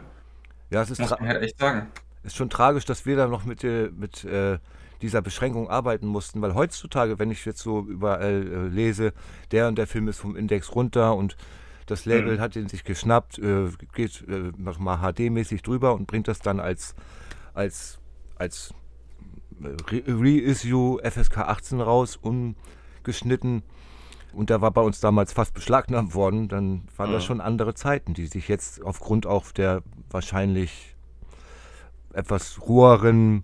Ja, es ist Muss man halt echt sagen. Ist schon tragisch, dass wir da noch mit, äh, mit äh, dieser Beschränkung arbeiten mussten, weil heutzutage, wenn ich jetzt so überall äh, lese, der und der Film ist vom Index runter und das Label mhm. hat ihn sich geschnappt, äh, geht äh, nochmal HD-mäßig drüber und bringt das dann als, als, als äh, Reissue FSK 18 raus, ungeschnitten und der war bei uns damals fast beschlagnahmt worden, dann waren ja. das schon andere Zeiten, die sich jetzt aufgrund auch der wahrscheinlich etwas roheren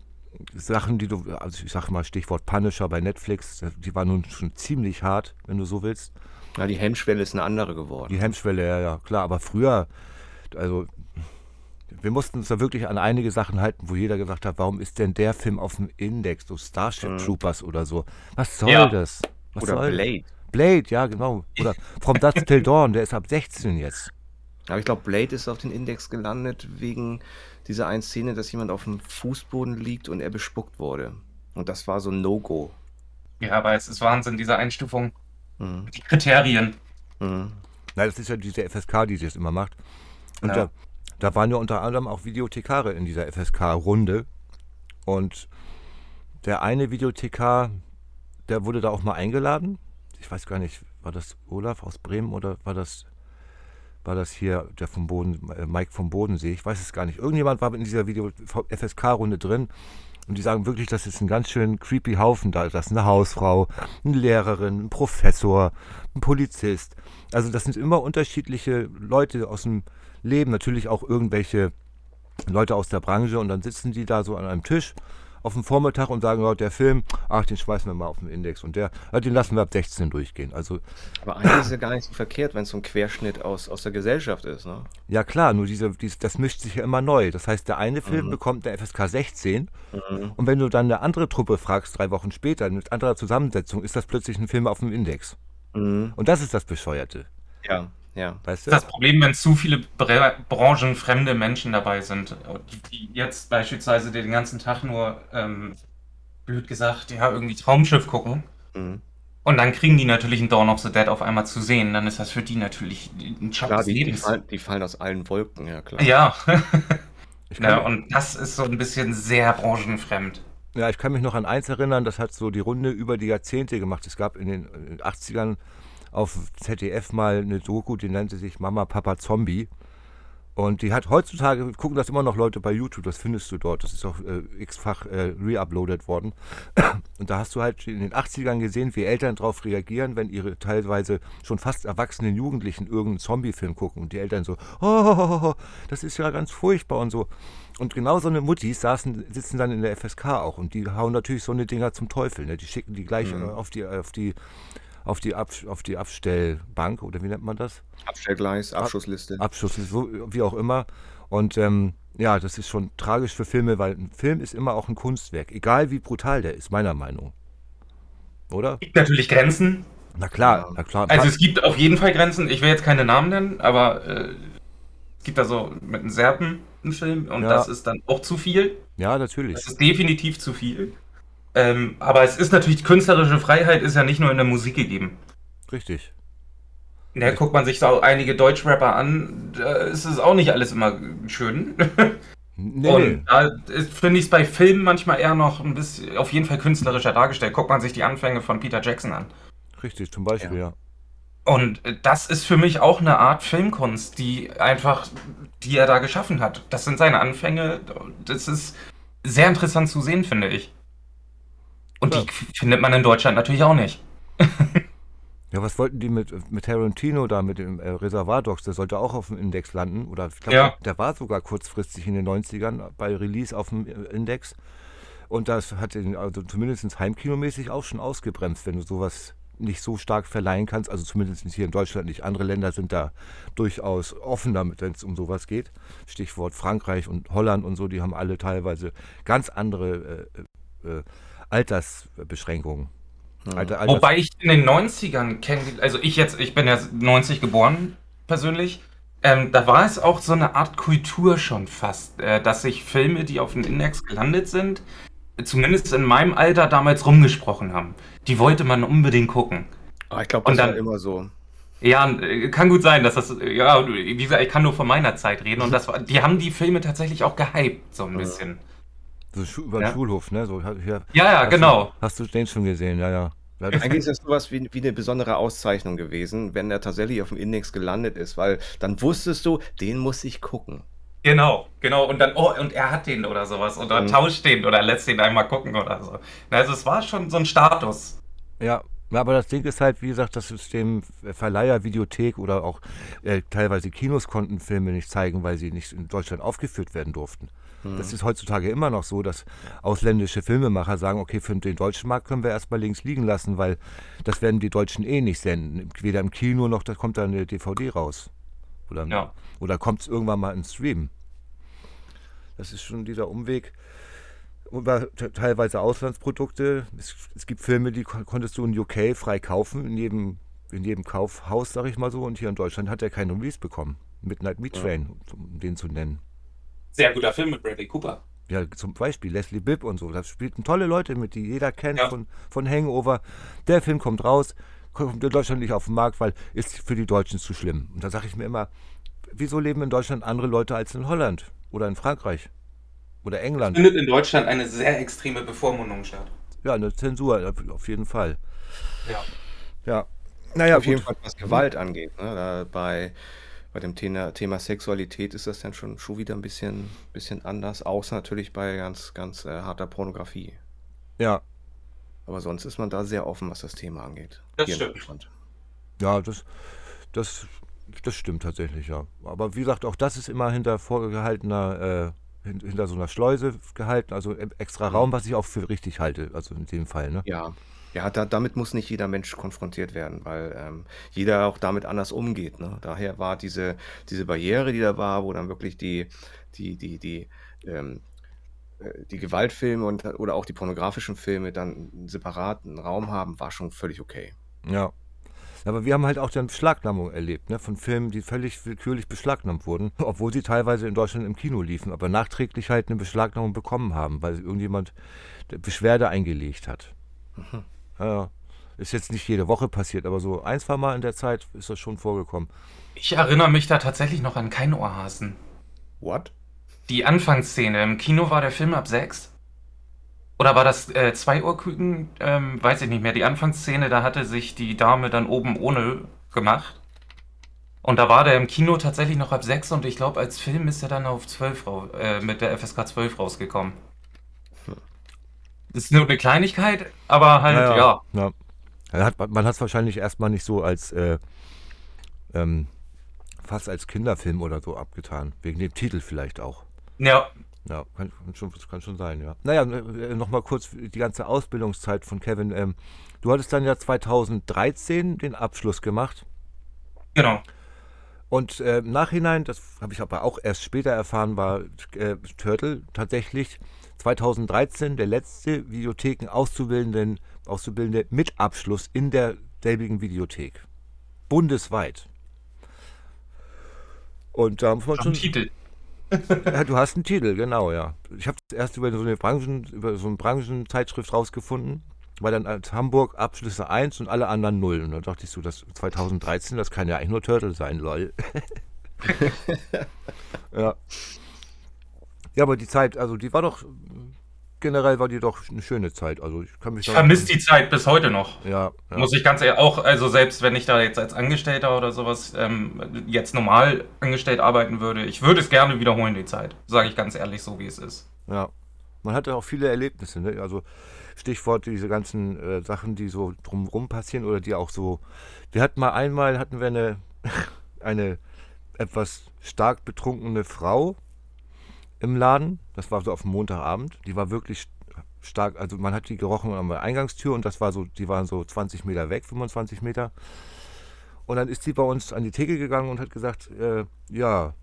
Sachen, die du, also ich sag mal Stichwort Punisher bei Netflix, die waren nun schon ziemlich hart, wenn du so willst. Ja, die Hemmschwelle ist eine andere geworden. Die Hemmschwelle, ja, ja, klar, aber früher, also wir mussten uns da wirklich an einige Sachen halten, wo jeder gesagt hat, warum ist denn der Film auf dem Index, so Starship mhm. Troopers oder so? Was soll ja. das? Was oder soll Blade. Das? Blade, ja, genau. Oder From Dusk Till Dawn, der ist ab 16 jetzt. Aber ich glaube, Blade ist auf den Index gelandet wegen dieser einen Szene, dass jemand auf dem Fußboden liegt und er bespuckt wurde. Und das war so ein No-Go. Ja, aber es ist Wahnsinn, diese Einstufung. Mhm. Die Kriterien. Mhm. Na, das ist ja diese FSK, die das immer macht. Und ja. da, da waren ja unter anderem auch Videothekare in dieser FSK-Runde. Und der eine Videothekar, der wurde da auch mal eingeladen. Ich weiß gar nicht, war das Olaf aus Bremen oder war das, war das hier der vom Boden, äh, Mike vom Bodensee? Ich weiß es gar nicht. Irgendjemand war in dieser Video FSK-Runde drin und die sagen wirklich, das ist ein ganz schön creepy Haufen da. Das ist eine Hausfrau, eine Lehrerin, ein Professor, ein Polizist. Also das sind immer unterschiedliche Leute aus dem Leben. Natürlich auch irgendwelche Leute aus der Branche und dann sitzen die da so an einem Tisch auf dem Vormittag und sagen, ja, der Film, ach, den schmeißen wir mal auf den Index und der, den lassen wir ab 16 durchgehen. Also, Aber eigentlich ist ja gar nicht so verkehrt, wenn es so ein Querschnitt aus, aus der Gesellschaft ist, ne? Ja klar, nur diese, diese, das mischt sich ja immer neu. Das heißt, der eine Film mhm. bekommt der FSK 16 mhm. und wenn du dann eine andere Truppe fragst, drei Wochen später, mit anderer Zusammensetzung, ist das plötzlich ein Film auf dem Index. Mhm. Und das ist das Bescheuerte. Ja. Ja. Weißt du? Das Problem, wenn zu viele branchenfremde Menschen dabei sind, die, jetzt beispielsweise den ganzen Tag nur, ähm, blöd gesagt, ja, irgendwie Traumschiff gucken. Mhm. Und dann kriegen die natürlich ein Dawn of the Dead auf einmal zu sehen. Dann ist das für die natürlich ein Schock klar, des die, Lebens. Die fallen, die fallen, aus allen Wolken, ja klar. Ja. ja und das ist so ein bisschen sehr branchenfremd. Ja, ich kann mich noch an eins erinnern, das hat so die Runde über die Jahrzehnte gemacht. Es gab in den 80ern auf ZDF mal eine Doku, die nannte sich Mama, Papa, Zombie. Und die hat heutzutage, gucken das immer noch Leute bei YouTube, das findest du dort, das ist auch äh, x-fach äh, reuploadet worden. Und da hast du halt in den 80ern gesehen, wie Eltern darauf reagieren, wenn ihre teilweise schon fast erwachsenen Jugendlichen irgendeinen Zombie-Film gucken und die Eltern so, oh, das ist ja ganz furchtbar und so. Und genau so eine Muttis saßen, sitzen dann in der FSK auch und die hauen natürlich so eine Dinger zum Teufel. Ne? Die schicken die gleich mhm. auf die, auf die auf die, Ab, auf die Abstellbank oder wie nennt man das? Abstellgleis, Abschussliste. Abschussliste, wie auch immer. Und ähm, ja, das ist schon tragisch für Filme, weil ein Film ist immer auch ein Kunstwerk, egal wie brutal der ist, meiner Meinung. Oder? Es gibt natürlich Grenzen. Na klar, na klar. Also es gibt auf jeden Fall Grenzen. Ich will jetzt keine Namen nennen, aber äh, es gibt da so mit einem Serpen einen Film und ja. das ist dann auch zu viel. Ja, natürlich. Das ist definitiv zu viel. Ähm, aber es ist natürlich, künstlerische Freiheit ist ja nicht nur in der Musik gegeben. Richtig. Ja, guckt man sich so einige Deutschrapper an, da ist es auch nicht alles immer schön. Nee, und da finde ich es bei Filmen manchmal eher noch ein bisschen, auf jeden Fall künstlerischer dargestellt. Guckt man sich die Anfänge von Peter Jackson an. Richtig, zum Beispiel, ja. ja. Und das ist für mich auch eine Art Filmkunst, die einfach, die er da geschaffen hat. Das sind seine Anfänge. Das ist sehr interessant zu sehen, finde ich. Und ja. die findet man in Deutschland natürlich auch nicht. ja, was wollten die mit, mit Tarantino da, mit dem äh, Reservoir Dogs? Der sollte auch auf dem Index landen. Oder ich glaube, ja. der war sogar kurzfristig in den 90ern bei Release auf dem äh, Index. Und das hat ihn also zumindest heimkinomäßig auch schon ausgebremst, wenn du sowas nicht so stark verleihen kannst. Also zumindest hier in Deutschland nicht. Andere Länder sind da durchaus offener, wenn es um sowas geht. Stichwort Frankreich und Holland und so, die haben alle teilweise ganz andere äh, äh, Altersbeschränkungen. Alter, Alters Wobei ich in den 90ern kenne, also ich jetzt, ich bin ja 90 geboren persönlich, ähm, da war es auch so eine Art Kultur schon fast, äh, dass sich Filme, die auf dem Index gelandet sind, zumindest in meinem Alter damals rumgesprochen haben. Die wollte man unbedingt gucken. Ah, ich glaube, das dann, war immer so. Ja, äh, kann gut sein, dass das, ja, wie gesagt, ich kann nur von meiner Zeit reden und das war, die haben die Filme tatsächlich auch gehypt, so ein bisschen. So über den ja. Schulhof, ne? So, hier, ja, ja, genau. Du, hast du den schon gesehen, ja, ja. ja Eigentlich ist das sowas wie, wie eine besondere Auszeichnung gewesen, wenn er tatsächlich auf dem Index gelandet ist, weil dann wusstest du, den muss ich gucken. Genau, genau. Und dann, oh, und er hat den oder sowas. Oder mhm. tauscht den oder lässt den einmal gucken oder so. Also es war schon so ein Status. Ja, aber das Ding ist halt, wie gesagt, das System Verleiher, Videothek oder auch äh, teilweise Kinos konnten Filme nicht zeigen, weil sie nicht in Deutschland aufgeführt werden durften. Das ist heutzutage immer noch so, dass ausländische Filmemacher sagen, okay, für den deutschen Markt können wir erstmal links liegen lassen, weil das werden die Deutschen eh nicht senden. Weder im Kino noch da kommt da eine DVD raus. Oder, ja. oder kommt es irgendwann mal ins Stream. Das ist schon dieser Umweg. Über teilweise Auslandsprodukte. Es, es gibt Filme, die konntest du in UK frei kaufen, in jedem, in jedem Kaufhaus, sag ich mal so. Und hier in Deutschland hat er keinen Release bekommen. Midnight Meat Train, ja. um den zu nennen. Sehr guter Film mit Bradley Cooper. Ja, zum Beispiel Leslie Bibb und so. Da spielten tolle Leute mit, die jeder kennt ja. von, von Hangover. Der Film kommt raus, kommt in Deutschland nicht auf den Markt, weil ist für die Deutschen zu schlimm. Und da sage ich mir immer, wieso leben in Deutschland andere Leute als in Holland oder in Frankreich? Oder England. Findet in Deutschland eine sehr extreme Bevormundung statt. Ja, eine Zensur, auf jeden Fall. Ja. Ja. Naja, auf jeden Fall, was Gewalt angeht. Ne? Da bei, bei dem Thema, Thema Sexualität ist das dann schon, schon wieder ein bisschen, bisschen anders, außer natürlich bei ganz, ganz äh, harter Pornografie. Ja. Aber sonst ist man da sehr offen, was das Thema angeht. Das stimmt. Ja, das, das, das stimmt tatsächlich, ja. Aber wie gesagt, auch das ist immer hinter vorgehaltener, äh, hin- hinter so einer Schleuse gehalten, also e- extra Raum, was ich auch für richtig halte, also in dem Fall, ne? Ja, ja da, damit muss nicht jeder Mensch konfrontiert werden, weil ähm, jeder auch damit anders umgeht. Ne? Daher war diese, diese Barriere, die da war, wo dann wirklich die, die, die, die, ähm, äh, die Gewaltfilme und, oder auch die pornografischen Filme dann einen separaten Raum haben, war schon völlig okay. Ja. Aber wir haben halt auch dann Beschlagnahmung erlebt, ne? Von Filmen, die völlig willkürlich beschlagnahmt wurden, obwohl sie teilweise in Deutschland im Kino liefen, aber nachträglich halt eine Beschlagnahmung bekommen haben, weil irgendjemand Beschwerde eingelegt hat. Ja, ja. ist jetzt nicht jede Woche passiert, aber so ein, zwei Mal in der Zeit ist das schon vorgekommen. Ich erinnere mich da tatsächlich noch an keinen Ohrhasen. What? Die Anfangsszene. Im Kino war der Film ab 6. Oder war das äh, zwei Ohrküken? Ähm, weiß ich nicht mehr. Die Anfangsszene, da hatte sich die Dame dann oben ohne gemacht. Und da war der im Kino tatsächlich noch ab 6 und ich glaube, als Film ist er dann auf 12 rau- äh, mit der FSK 12 rausgekommen. Das ist nur eine Kleinigkeit, aber halt, ja. ja. ja. Man hat es wahrscheinlich erstmal nicht so als äh, ähm, fast als Kinderfilm oder so abgetan. Wegen dem Titel vielleicht auch. Ja, Ja, kann, kann, schon, kann schon sein, ja. Naja, nochmal kurz die ganze Ausbildungszeit von Kevin. Ähm, du hattest dann ja 2013 den Abschluss gemacht. genau. Und äh, im Nachhinein, das habe ich aber auch erst später erfahren, war äh, Turtle tatsächlich 2013 der letzte Videotheken-Auszubildende Auszubildende mit Abschluss in derselbigen Videothek. Bundesweit. Und da muss man Am schon. Titel. Ja, du hast einen Titel, genau, ja. Ich habe es erst über so eine Branchen, über so eine Branchenzeitschrift rausgefunden, weil dann als Hamburg Abschlüsse 1 und alle anderen 0. Und dann dachte ich so, das 2013, das kann ja eigentlich nur Turtle sein, lol. ja. Ja, aber die Zeit, also die war doch, generell war die doch eine schöne Zeit. Also ich kann mich Ich vermisse die Zeit bis heute noch. Ja, ja. Muss ich ganz ehrlich, auch, also selbst wenn ich da jetzt als Angestellter oder sowas ähm, jetzt normal angestellt arbeiten würde, ich würde es gerne wiederholen, die Zeit. Sage ich ganz ehrlich, so wie es ist. Ja, man hatte auch viele Erlebnisse, ne? Also Stichwort diese ganzen äh, Sachen, die so drumherum passieren oder die auch so. Wir hatten mal einmal hatten wir eine eine etwas stark betrunkene Frau im Laden. Das war so auf dem Montagabend. Die war wirklich stark. Also man hat die gerochen an der Eingangstür und das war so, die waren so 20 Meter weg, 25 Meter. Und dann ist sie bei uns an die Theke gegangen und hat gesagt, äh, ja,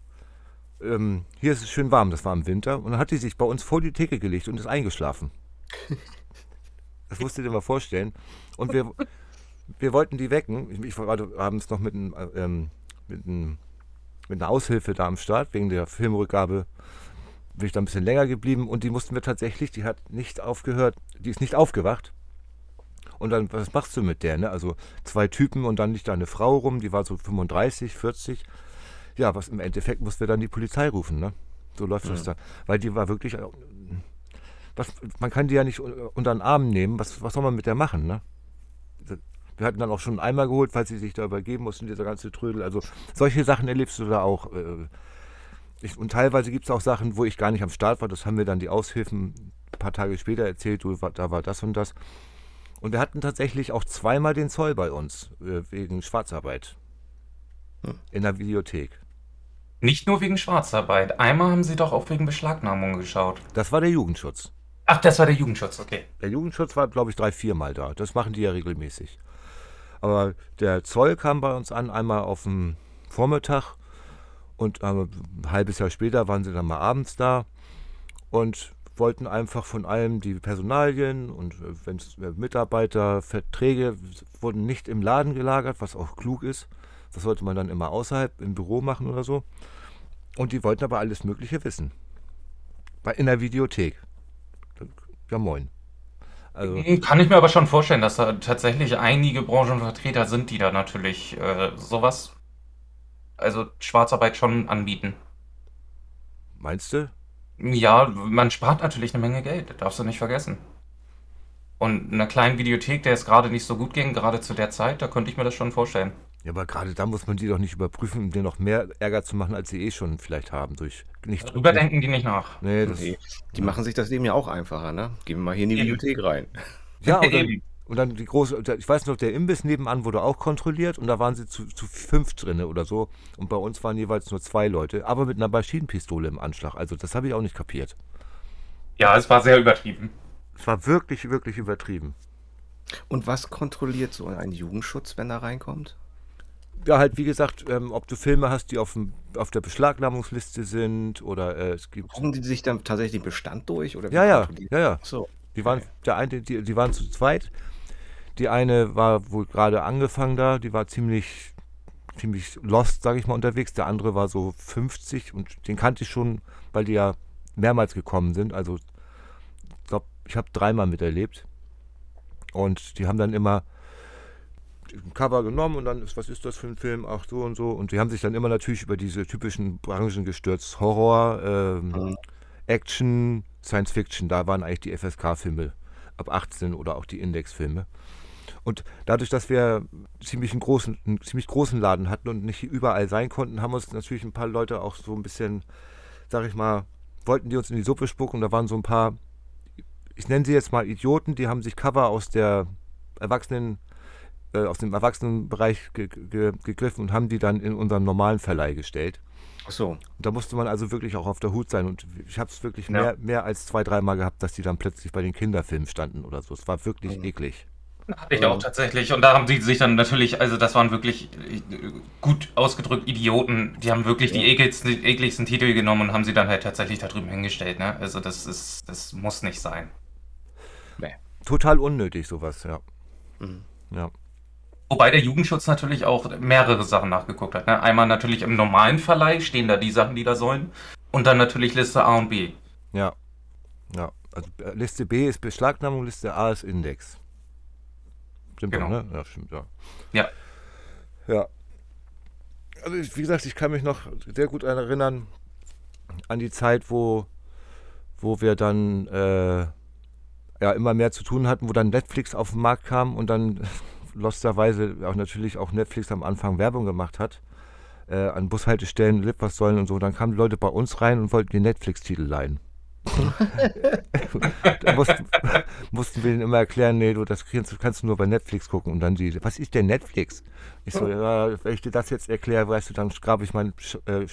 ähm, hier ist es schön warm, das war im Winter. Und dann hat die sich bei uns vor die Theke gelegt und ist eingeschlafen. Das musst du dir mal vorstellen. Und wir, wir wollten die wecken. Ich, ich war gerade abends noch mit, einem, ähm, mit, einem, mit einer Aushilfe da am Start, wegen der Filmrückgabe bin ich da ein bisschen länger geblieben und die mussten wir tatsächlich, die hat nicht aufgehört, die ist nicht aufgewacht. Und dann, was machst du mit der, ne? Also zwei Typen und dann liegt da eine Frau rum, die war so 35, 40 ja, was im Endeffekt mussten wir dann die Polizei rufen, ne? So läuft das da. Weil die war wirklich. äh, Was, man kann die ja nicht un- unter den Arm nehmen. Was, was soll man mit der machen, ne? Wir hatten dann auch schon einmal geholt, falls sie sich da übergeben mussten, dieser ganze Trödel. Also solche Sachen erlebst du da auch. äh, Ich, und teilweise gibt es auch Sachen, wo ich gar nicht am Start war. Das haben mir dann die Aushilfen ein paar Tage später erzählt. Du, da war das und das. Und wir hatten tatsächlich auch zweimal den Zoll bei uns, äh, wegen Schwarzarbeit. In der Videothek. Nicht nur wegen Schwarzarbeit. Einmal haben sie doch auch wegen Beschlagnahmung geschaut. Das war der Jugendschutz. Ach, das war der Jugendschutz, okay. Der Jugendschutz war, glaube ich, drei, viermal da. Das machen die ja regelmäßig. Aber der Zoll kam bei uns an, einmal auf dem Vormittag und äh, ein halbes Jahr später waren sie dann mal abends da und wollten einfach von allem die Personalien und wenn es Mitarbeiter, Verträge wurden nicht im Laden gelagert, was auch klug ist. Das sollte man dann immer außerhalb im Büro machen oder so. Und die wollten aber alles Mögliche wissen. Bei, in der Videothek. Ja, moin. Also, Kann ich mir aber schon vorstellen, dass da tatsächlich einige Branchenvertreter sind, die da natürlich äh, sowas, also Schwarzarbeit schon anbieten. meinst du? Ja, man spart natürlich eine Menge Geld, das darfst du nicht vergessen. Und einer kleinen Videothek, der es gerade nicht so gut ging, gerade zu der Zeit, da könnte ich mir das schon vorstellen. Ja, aber gerade da muss man die doch nicht überprüfen, um dir noch mehr Ärger zu machen, als sie eh schon vielleicht haben. Durch nicht Darüber denken die nicht nach. Nee, das, nee. Die machen sich das Leben ja auch einfacher, ne? Gehen wir mal hier in die Eben. Videothek rein. Ja, dann, und dann die große, ich weiß noch, der Imbiss nebenan wurde auch kontrolliert und da waren sie zu, zu fünf drinne oder so. Und bei uns waren jeweils nur zwei Leute, aber mit einer Maschinenpistole im Anschlag. Also das habe ich auch nicht kapiert. Ja, es war sehr übertrieben. Es war wirklich, wirklich übertrieben. Und was kontrolliert so ein Jugendschutz, wenn er reinkommt? Ja, halt, wie gesagt, ähm, ob du Filme hast, die auf, dem, auf der Beschlagnahmungsliste sind oder äh, es gibt. Gucken die sich dann tatsächlich den Bestand durch? Oder wie Ja, ja, ja, ja. So. Die waren, der eine, die, die waren zu zweit. Die eine war wohl gerade angefangen da, die war ziemlich, ziemlich lost, sage ich mal, unterwegs. Der andere war so 50 und den kannte ich schon, weil die ja mehrmals gekommen sind. Also, ich glaube, ich habe dreimal miterlebt. Und die haben dann immer ein Cover genommen und dann ist, was ist das für ein Film? Ach, so und so. Und die haben sich dann immer natürlich über diese typischen Branchen gestürzt. Horror, ähm, Mhm. Action, Science Fiction, da waren eigentlich die FSK-Filme ab 18 oder auch die Index-Filme. Und dadurch, dass wir ziemlich einen großen, einen ziemlich großen Laden hatten und nicht überall sein konnten, haben uns natürlich ein paar Leute auch so ein bisschen, sag ich mal, wollten die uns in die Suppe spucken. Und da waren so ein paar, ich nenne sie jetzt mal Idioten, die haben sich Cover aus der Erwachsenen, äh, aus dem Erwachsenenbereich ge ge gegriffen und haben die dann in unseren normalen Verleih gestellt. Ach so. Und da musste man also wirklich auch auf der Hut sein. Und ich habe es wirklich Ja. mehr, mehr als zwei, dreimal gehabt, dass die dann plötzlich bei den Kinderfilmen standen oder so. Es war wirklich Mhm. eklig. Hatte ich auch tatsächlich. Und da haben sie sich dann natürlich, also das waren wirklich äh, gut ausgedrückt Idioten. Die haben wirklich die ekligsten, ekligsten Titel genommen und haben sie dann halt tatsächlich da drüben hingestellt. Ne? Also das ist, das muss nicht sein. Nee. Total unnötig, sowas, ja. Mhm. Ja. Wobei der Jugendschutz natürlich auch mehrere Sachen nachgeguckt hat. Ne? Einmal natürlich im normalen Verleih stehen da die Sachen, die da sollen. Und dann natürlich Liste A und B. Ja. Ja. Also äh, Liste B ist Beschlagnahmung, Liste A ist Index. Stimmt Genau. doch, ne? Ja, stimmt, ja. Ja. Ja. Also ich, wie gesagt, ich kann mich noch sehr gut erinnern an die Zeit, wo, wo wir dann äh, ja, immer mehr zu tun hatten, wo dann Netflix auf den Markt kam und dann losterweise auch natürlich auch Netflix am Anfang Werbung gemacht hat. Äh, an Bushaltestellen, Litfaßsäulen und so. Dann kamen die Leute bei uns rein und wollten die Netflix-Titel leihen. Da mussten, mussten wir denen immer erklären, nee, du, das kannst, kannst du nur bei Netflix gucken. Und dann die, was ist denn Netflix? Ich so, ja, wenn ich dir das jetzt erkläre, weißt du, dann grabe ich mein, äh,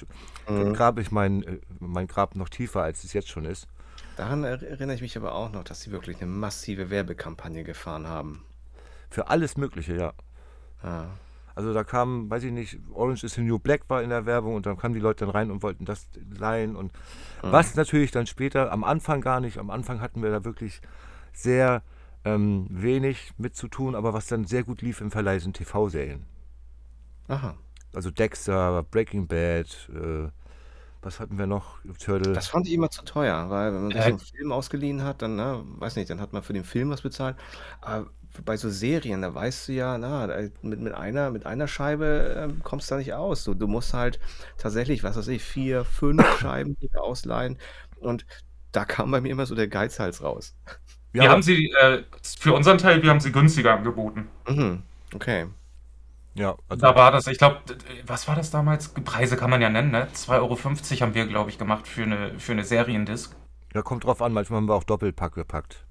dann grabe ich mein, äh, mein Grab noch tiefer, als es jetzt schon ist. Daran er- erinnere ich mich aber auch noch, dass sie wirklich eine massive Werbekampagne gefahren haben. Für alles Mögliche, ja. Ja. Also da kam, weiß ich nicht, Orange is the New Black war in der Werbung und dann kamen die Leute dann rein und wollten das leihen und was natürlich dann später, am Anfang gar nicht, am Anfang hatten wir da wirklich sehr ähm, wenig mit zu tun, aber was dann sehr gut lief im Verleih sind TV-Serien. Aha. Also Dexter, Breaking Bad, äh, was hatten wir noch? Turtle. Das fand ich immer zu teuer, weil wenn man sich Ja. so einen Film ausgeliehen hat, dann, ne, weiß nicht, dann hat man für den Film was bezahlt. Aber bei so Serien, da weißt du ja, na, mit, mit einer, mit einer Scheibe ähm, kommst du da nicht aus. Du, du musst halt tatsächlich, was weiß ich, vier, fünf Scheiben ausleihen. Und da kam bei mir immer so der Geizhals raus. Ja, wir aber- haben sie, äh, für unseren Teil, wir haben sie günstiger angeboten. Mhm. Okay. Ja, also, Da war das, ich glaube, was war das damals? Preise kann man ja nennen, ne? 2,50 Euro haben wir, glaube ich, gemacht für eine, für eine Seriendisc. ja, kommt drauf an, manchmal haben wir auch Doppelpack gepackt.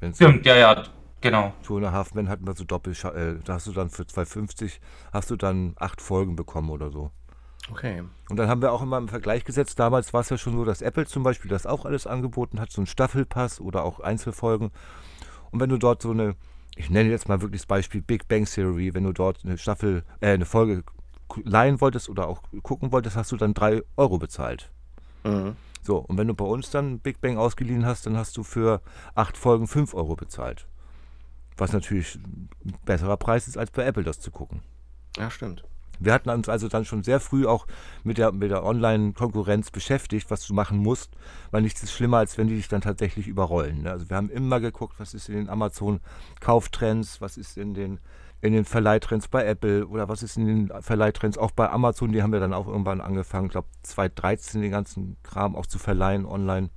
Wenn's Stimmt, ja, ja, genau. Two and a Half Men hatten wir so Doppel, äh, da hast du dann für 2,50 hast du dann acht Folgen bekommen oder so. Okay. Und dann haben wir auch immer im Vergleich gesetzt, damals war es ja schon so, dass Apple zum Beispiel das auch alles angeboten hat, so ein Staffelpass oder auch Einzelfolgen. Und wenn du dort so eine, ich nenne jetzt mal wirklich das Beispiel Big Bang Theory, wenn du dort eine Staffel, äh, eine Folge leihen wolltest oder auch gucken wolltest, hast du dann drei Euro bezahlt. Mhm. So, und wenn du bei uns dann Big Bang ausgeliehen hast, dann hast du für acht Folgen fünf Euro bezahlt. Was natürlich ein besserer Preis ist, als bei Apple das zu gucken. Ja, stimmt. Wir hatten uns also dann schon sehr früh auch mit der, mit der Online-Konkurrenz beschäftigt, was du machen musst, weil nichts ist schlimmer, als wenn die dich dann tatsächlich überrollen. Ne? Also wir haben immer geguckt, was ist in den Amazon-Kauftrends, was ist in den in den Verleihtrends bei Apple oder was ist in den Verleihtrends auch bei Amazon, die haben wir dann auch irgendwann angefangen, glaube 2013 den ganzen Kram auch zu verleihen online.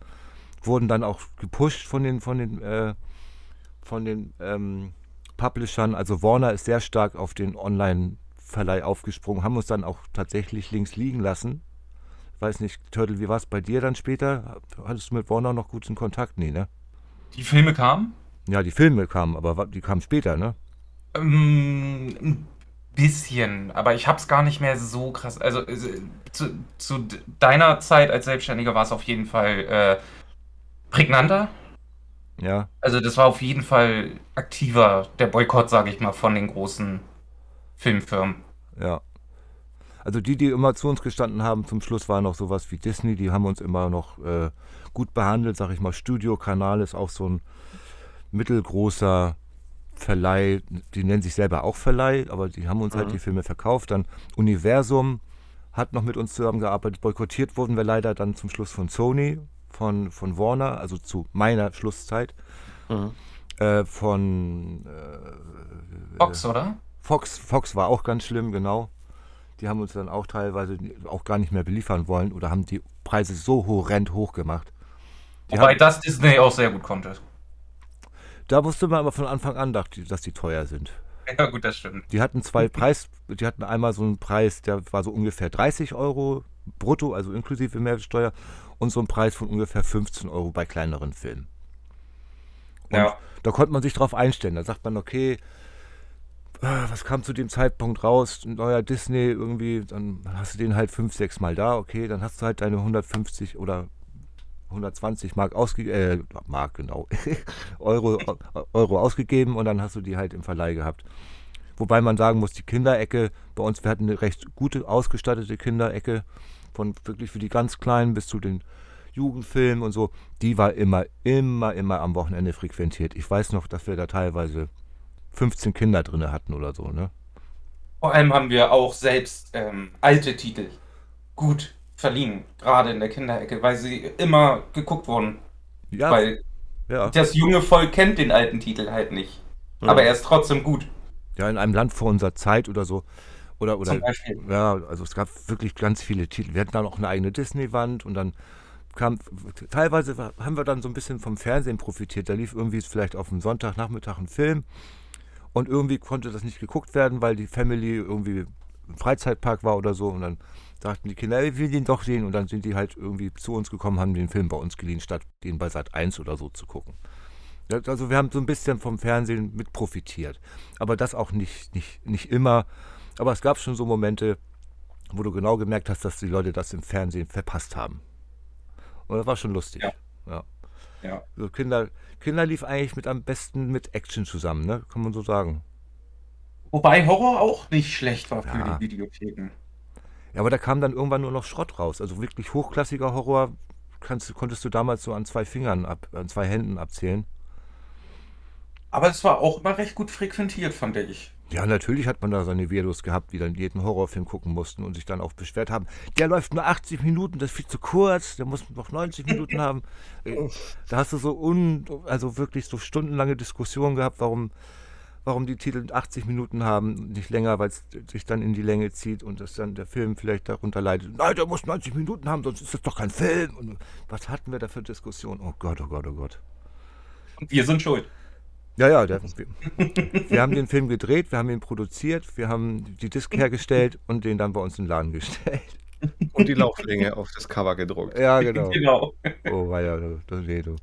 Wurden dann auch gepusht von den, von den, äh, von den ähm, Publishern. Also Warner ist sehr stark auf den Online-Verleih aufgesprungen, haben uns dann auch tatsächlich links liegen lassen. Ich weiß nicht, Turtle, wie war es bei dir dann später? Hattest du mit Warner noch guten Kontakt? Nee, ne? Die Filme kamen? Ja, die Filme kamen, aber die kamen später, ne? Ähm, ein bisschen, aber ich hab's gar nicht mehr so krass. Also äh, zu, zu deiner Zeit als Selbstständiger war es auf jeden Fall äh, prägnanter. Ja. Also das war auf jeden Fall aktiver, der Boykott, sage ich mal, von den großen Filmfirmen. Ja. Also die, die immer zu uns gestanden haben, zum Schluss war noch sowas wie Disney, die haben uns immer noch äh, gut behandelt, sag ich mal. Studio Kanal ist auch so ein mittelgroßer Verleih, die nennen sich selber auch Verleih, aber die haben uns halt mhm. halt die Filme verkauft. Dann Universum hat noch mit uns zusammengearbeitet. Boykottiert wurden wir leider dann zum Schluss von Sony, von, von Warner, also zu meiner Schlusszeit. Mhm. Äh, von äh, Fox, oder? Fox, Fox war auch ganz schlimm, genau. Die haben uns dann auch teilweise auch gar nicht mehr beliefern wollen oder haben die Preise so horrend hoch gemacht. Die Wobei haben, das Disney auch sehr gut konnte. Da wusste man aber von Anfang an, dass die teuer sind. Ja, gut, das stimmt. Die hatten zwei Preis, die hatten einmal so einen Preis, der war so ungefähr 30 Euro brutto, also inklusive Mehrwertsteuer, und so einen Preis von ungefähr 15 Euro bei kleineren Filmen. Und ja. da konnte man sich drauf einstellen. Da sagt man, okay, was kam zu dem Zeitpunkt raus? Ein neuer Disney irgendwie, dann hast du den halt fünf, sechs Mal da, okay, dann hast du halt deine 150 oder 120 Mark ausgegeben, äh, Mark genau, Euro, Euro ausgegeben und dann hast du die halt im Verleih gehabt. Wobei man sagen muss, die Kinderecke, bei uns, wir hatten eine recht gute ausgestattete Kinderecke, von wirklich für die ganz Kleinen bis zu den Jugendfilmen und so, die war immer, immer, immer am Wochenende frequentiert. Ich weiß noch, dass wir da teilweise 15 Kinder drin hatten oder so, ne? Vor allem haben wir auch selbst ähm, alte Titel gut verliehen, gerade in der Kinderecke, weil sie immer geguckt wurden. Ja. Weil ja. das junge Volk kennt den alten Titel halt nicht. Ja. Aber er ist trotzdem gut. Ja, in einem Land vor unserer Zeit oder so. Oder, oder, Zum Beispiel. Ja, also es gab wirklich ganz viele Titel. Wir hatten dann auch eine eigene Disney-Wand und dann kam, teilweise haben wir dann so ein bisschen vom Fernsehen profitiert. Da lief irgendwie vielleicht auf dem Sonntagnachmittag ein Film und irgendwie konnte das nicht geguckt werden, weil die Family irgendwie im Freizeitpark war oder so und dann sagten die Kinder, ich will den doch sehen. Und dann sind die halt irgendwie zu uns gekommen, haben den Film bei uns geliehen, statt den bei Sat 1 oder so zu gucken. Also wir haben so ein bisschen vom Fernsehen mit profitiert. Aber das auch nicht, nicht, nicht immer. Aber es gab schon so Momente, wo du genau gemerkt hast, dass die Leute das im Fernsehen verpasst haben. Und das war schon lustig. Ja. ja. Ja. So Kinder, Kinder lief eigentlich mit am besten mit Action zusammen, ne? Kann man so sagen. Wobei Horror auch nicht schlecht war für ja. die Videotheken. Ja, aber da kam dann irgendwann nur noch Schrott raus. Also wirklich hochklassiger Horror kannst, konntest du damals so an zwei Fingern, ab, an zwei Händen abzählen. Aber es war auch immer recht gut frequentiert, fand ich. Ja, natürlich hat man da seine Weirdos gehabt, die dann jeden Horrorfilm gucken mussten und sich dann auch beschwert haben. Der läuft nur 80 Minuten, das ist viel zu kurz, der muss noch 90 Minuten haben. Äh, da hast du so un, also wirklich so stundenlange Diskussionen gehabt, warum warum die Titel 80 Minuten haben, nicht länger, weil es sich dann in die Länge zieht und dass dann der Film vielleicht darunter leidet. Nein, der muss 90 Minuten haben, sonst ist das doch kein Film. Und was hatten wir da für Diskussionen? Oh Gott, oh Gott, oh Gott. Und wir sind schuld. Ja, ja, der, wir, wir, haben den Film gedreht, wir haben ihn produziert, wir haben die Disc hergestellt und den dann bei uns in den Laden gestellt. Und die Lauflänge auf das Cover gedruckt. Ja, genau. genau. Oh, war ja, das, nee, du.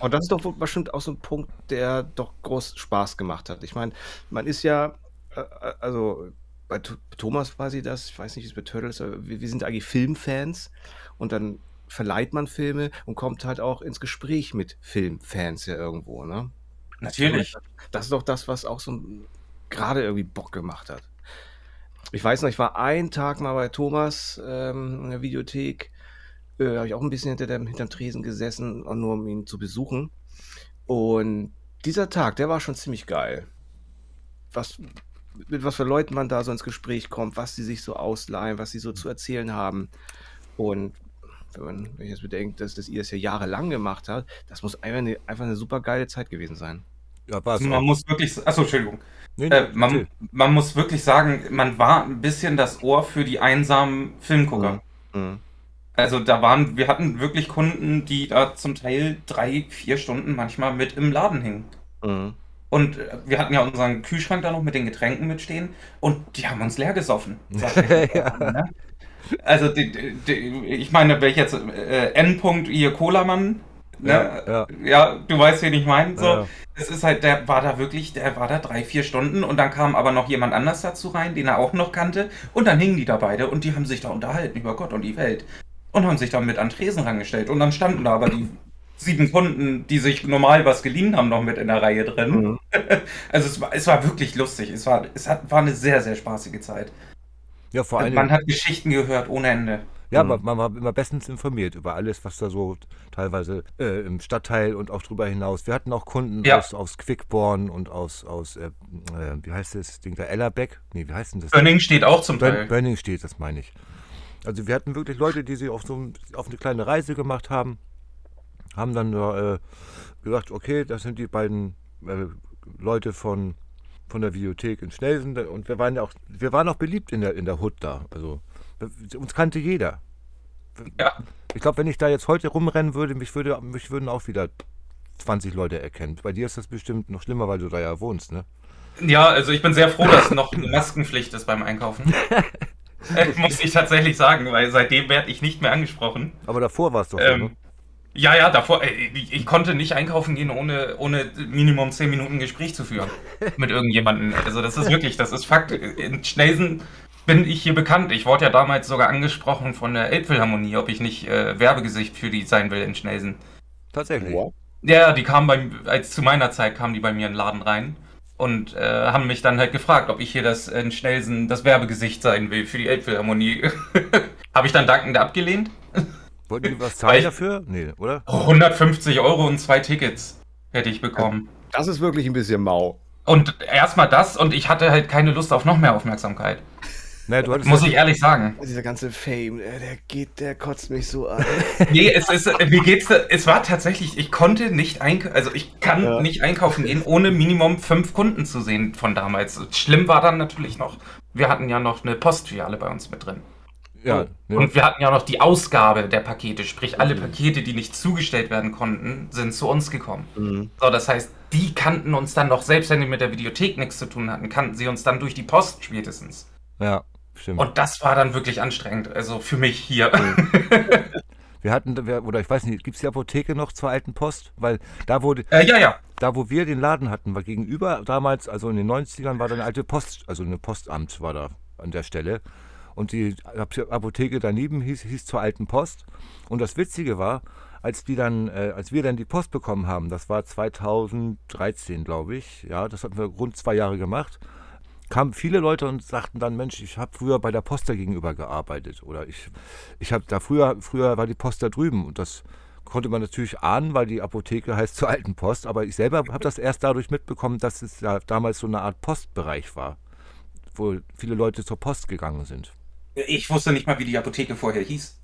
Und das ist doch bestimmt auch so ein Punkt, der doch groß Spaß gemacht hat. Ich meine, man ist ja, äh, äh also bei Thomas weiß ich das, ich weiß nicht, wie es bei Turtles, aber wir, wir sind eigentlich Filmfans und dann verleiht man Filme und kommt halt auch ins Gespräch mit Filmfans ja irgendwo, ne? Natürlich. Das ist doch das, was auch so gerade irgendwie Bock gemacht hat. Ich weiß noch, ich war einen Tag mal bei Thomas ähm, in der Videothek äh, habe ich auch ein bisschen hinter dem, hinterm Tresen gesessen, nur um ihn zu besuchen. Und dieser Tag, der war schon ziemlich geil. Was, mit was für Leuten man da so ins Gespräch kommt, was sie sich so ausleihen, was sie so zu erzählen haben. Und wenn, man, wenn ich jetzt bedenke, dass, dass ihr das ja jahrelang gemacht habt, das muss einfach eine, einfach eine super geile Zeit gewesen sein. Ja, es Man muss wirklich. Achso, Entschuldigung. Nee, nee, äh, man, man, muss wirklich sagen, man war ein bisschen das Ohr für die einsamen Filmgucker. Mhm. Mhm. Also da waren, wir hatten wirklich Kunden, die da zum Teil drei, vier Stunden manchmal mit im Laden hingen. Mhm. Und äh, wir hatten ja unseren Kühlschrank da noch mit den Getränken mitstehen und die haben uns leer gesoffen. ja. Also, die, die, ich meine, wenn ich jetzt äh, Endpunkt ihr Cola-Mann, ne? ja, ja. ja, du weißt, wen ich meine. So. Es ist halt, der war da wirklich, der war da drei, vier Stunden und dann kam aber noch jemand anders dazu rein, den er auch noch kannte. Und dann hingen die da beide und die haben sich da unterhalten über Gott und die Welt. Und haben sich dann mit an Tresen rangestellt. Und dann standen da aber die sieben Kunden, die sich normal was geliehen haben, noch mit in der Reihe drin. Mhm. Also es war, es war wirklich lustig. Es war, es hat, war eine sehr, sehr spaßige Zeit. Ja, vor allem. Man hat Geschichten gehört ohne Ende. Ja, mhm. man, war immer bestens informiert über alles, was da so teilweise äh, im Stadtteil und auch darüber hinaus. Wir hatten auch Kunden ja. aus, aus Quickborn und aus, aus äh, äh, wie heißt das Ding da, Ellerbeck? Nee, wie heißt denn das? Bönning steht auch zum Teil. Bönning steht, das meine ich. Also wir hatten wirklich Leute, die sich auf so auf eine kleine Reise gemacht haben haben dann äh, gesagt, okay, das sind die beiden äh, Leute von, von der Videothek in Schnelsen und wir waren ja auch, wir waren auch beliebt in der, in der Hood da. Also uns kannte jeder. Ja. Ich glaube, wenn ich da jetzt heute rumrennen würde, mich, würde, mich würden auch wieder 20 Leute erkennen. Bei dir ist das bestimmt noch schlimmer, weil du da ja wohnst, ne? Ja, also ich bin sehr froh, dass noch eine Maskenpflicht ist beim Einkaufen. muss ich tatsächlich sagen, weil seitdem werde ich nicht mehr angesprochen. Aber davor war es doch ähm, so, ne? Ja, ja, davor, äh, ich, ich, konnte nicht einkaufen gehen, ohne, ohne Minimum 10 Minuten Gespräch zu führen mit irgendjemandem. Also das ist wirklich, das ist Fakt. In Schnelsen bin ich hier bekannt. Ich wurde ja damals sogar angesprochen von der Elbphilharmonie, ob ich nicht äh, Werbegesicht für die sein will in Schnelsen. Tatsächlich. Ja, die kamen bei, als zu meiner Zeit kamen die bei mir in den Laden rein und äh, haben mich dann halt gefragt, ob ich hier das in Schnelsen das Werbegesicht sein will für die Elbphilharmonie. Habe ich dann dankend abgelehnt. Wollten die was zahlen dafür? Nee, oder? 150 Euro und zwei Tickets hätte ich bekommen. Das ist wirklich ein bisschen mau. Und erstmal das und ich hatte halt keine Lust auf noch mehr Aufmerksamkeit. Naja, Muss halt ich ehrlich sagen. Dieser ganze Fame, äh, der geht, der kotzt mich so an. nee, es ist, wie geht's, es war tatsächlich, ich konnte nicht einkaufen, also ich kann ja. nicht einkaufen gehen, ohne Minimum fünf Kunden zu sehen von damals. Schlimm war dann natürlich noch, wir hatten ja noch eine Postfiliale bei uns mit drin. Ja, ja. Und wir hatten ja noch die Ausgabe der Pakete, sprich alle mhm. Pakete, die nicht zugestellt werden konnten, sind zu uns gekommen. Mhm. So, das heißt, die kannten uns dann noch, selbst wenn die mit der Videothek nichts zu tun hatten, kannten sie uns dann durch die Post spätestens. Ja, stimmt. Und das war dann wirklich anstrengend, also für mich hier. Wir hatten, oder ich weiß nicht, gibt es die Apotheke noch zur alten Post? Weil da wurde. Äh, ja, ja. Da, wo wir den Laden hatten, war gegenüber damals, also in den 90ern, war da eine alte Post, also eine Postamt war da an der Stelle. Und die Apotheke daneben hieß, hieß zur Alten Post. Und das Witzige war, als die dann, äh, als wir dann die Post bekommen haben, das war 2013, glaube ich, ja, das hatten wir rund zwei Jahre gemacht, kamen viele Leute und sagten dann, Mensch, ich habe früher bei der Post da gegenüber gearbeitet oder ich, ich habe da früher, früher war die Post da drüben und das konnte man natürlich ahnen, weil die Apotheke heißt zur Alten Post, aber ich selber habe das erst dadurch mitbekommen, dass es ja damals so eine Art Postbereich war, wo viele Leute zur Post gegangen sind. Ich wusste nicht mal, wie die Apotheke vorher hieß.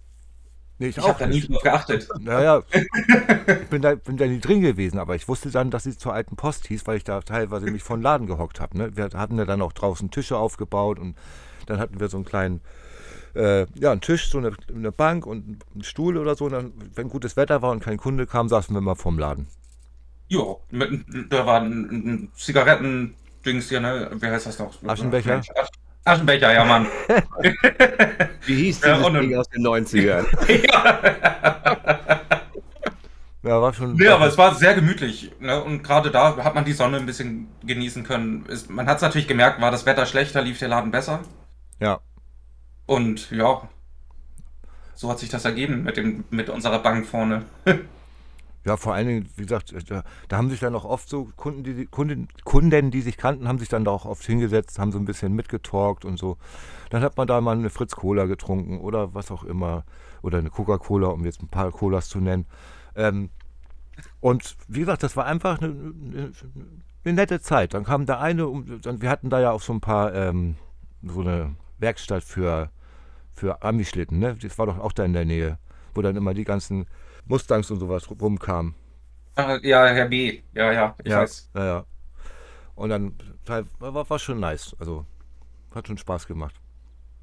Nee, ich ich habe da nie drauf geachtet. Naja, ich bin da, bin da nie drin gewesen, aber ich wusste dann, dass sie zur alten Post hieß, weil ich da teilweise mich von Laden gehockt habe. Ne? Wir hatten ja dann auch draußen Tische aufgebaut und dann hatten wir so einen kleinen, äh, ja, einen Tisch, so eine, eine, Bank und einen Stuhl oder so. Und dann, wenn gutes Wetter war und kein Kunde kam, saßen wir mal vorm Laden. Ja, da war ein, ein Zigaretten-Dings hier, ne? Wie heißt das noch? Aschenbecher? Aschenbecher, ja, Mann. Wie hieß dieses ja, Ding aus den 90ern? ja. ja, war schon. Nee, aber es war sehr gemütlich. Ne? Und gerade da hat man die Sonne ein bisschen genießen können. Es, man hat es natürlich gemerkt, war das Wetter schlechter, lief der Laden besser. Ja. Und ja, so hat sich das ergeben mit, dem, mit unserer Bank vorne. Ja, vor allen Dingen, wie gesagt, äh, da, da, haben sich dann auch oft so Kunden die, Kunden, Kunden, die sich kannten, haben sich dann da auch oft hingesetzt, haben so ein bisschen mitgetalkt und so. Dann hat man da mal eine Fritz Cola getrunken oder was auch immer. Oder eine Coca-Cola, um jetzt ein paar Colas zu nennen. Ähm, und wie gesagt, das war einfach eine, eine, eine, nette Zeit. Dann kam der eine, und wir hatten da ja auch so ein paar, ähm, so eine Werkstatt für, für Amischlitten, ne? Das war doch auch da in der Nähe, wo dann immer die ganzen Mustangs und sowas rumkamen. Ja, Herr B. Ja, ja, ich Ja, weiß. ja, ja. Und dann war, war schon nice. Also hat schon Spaß gemacht.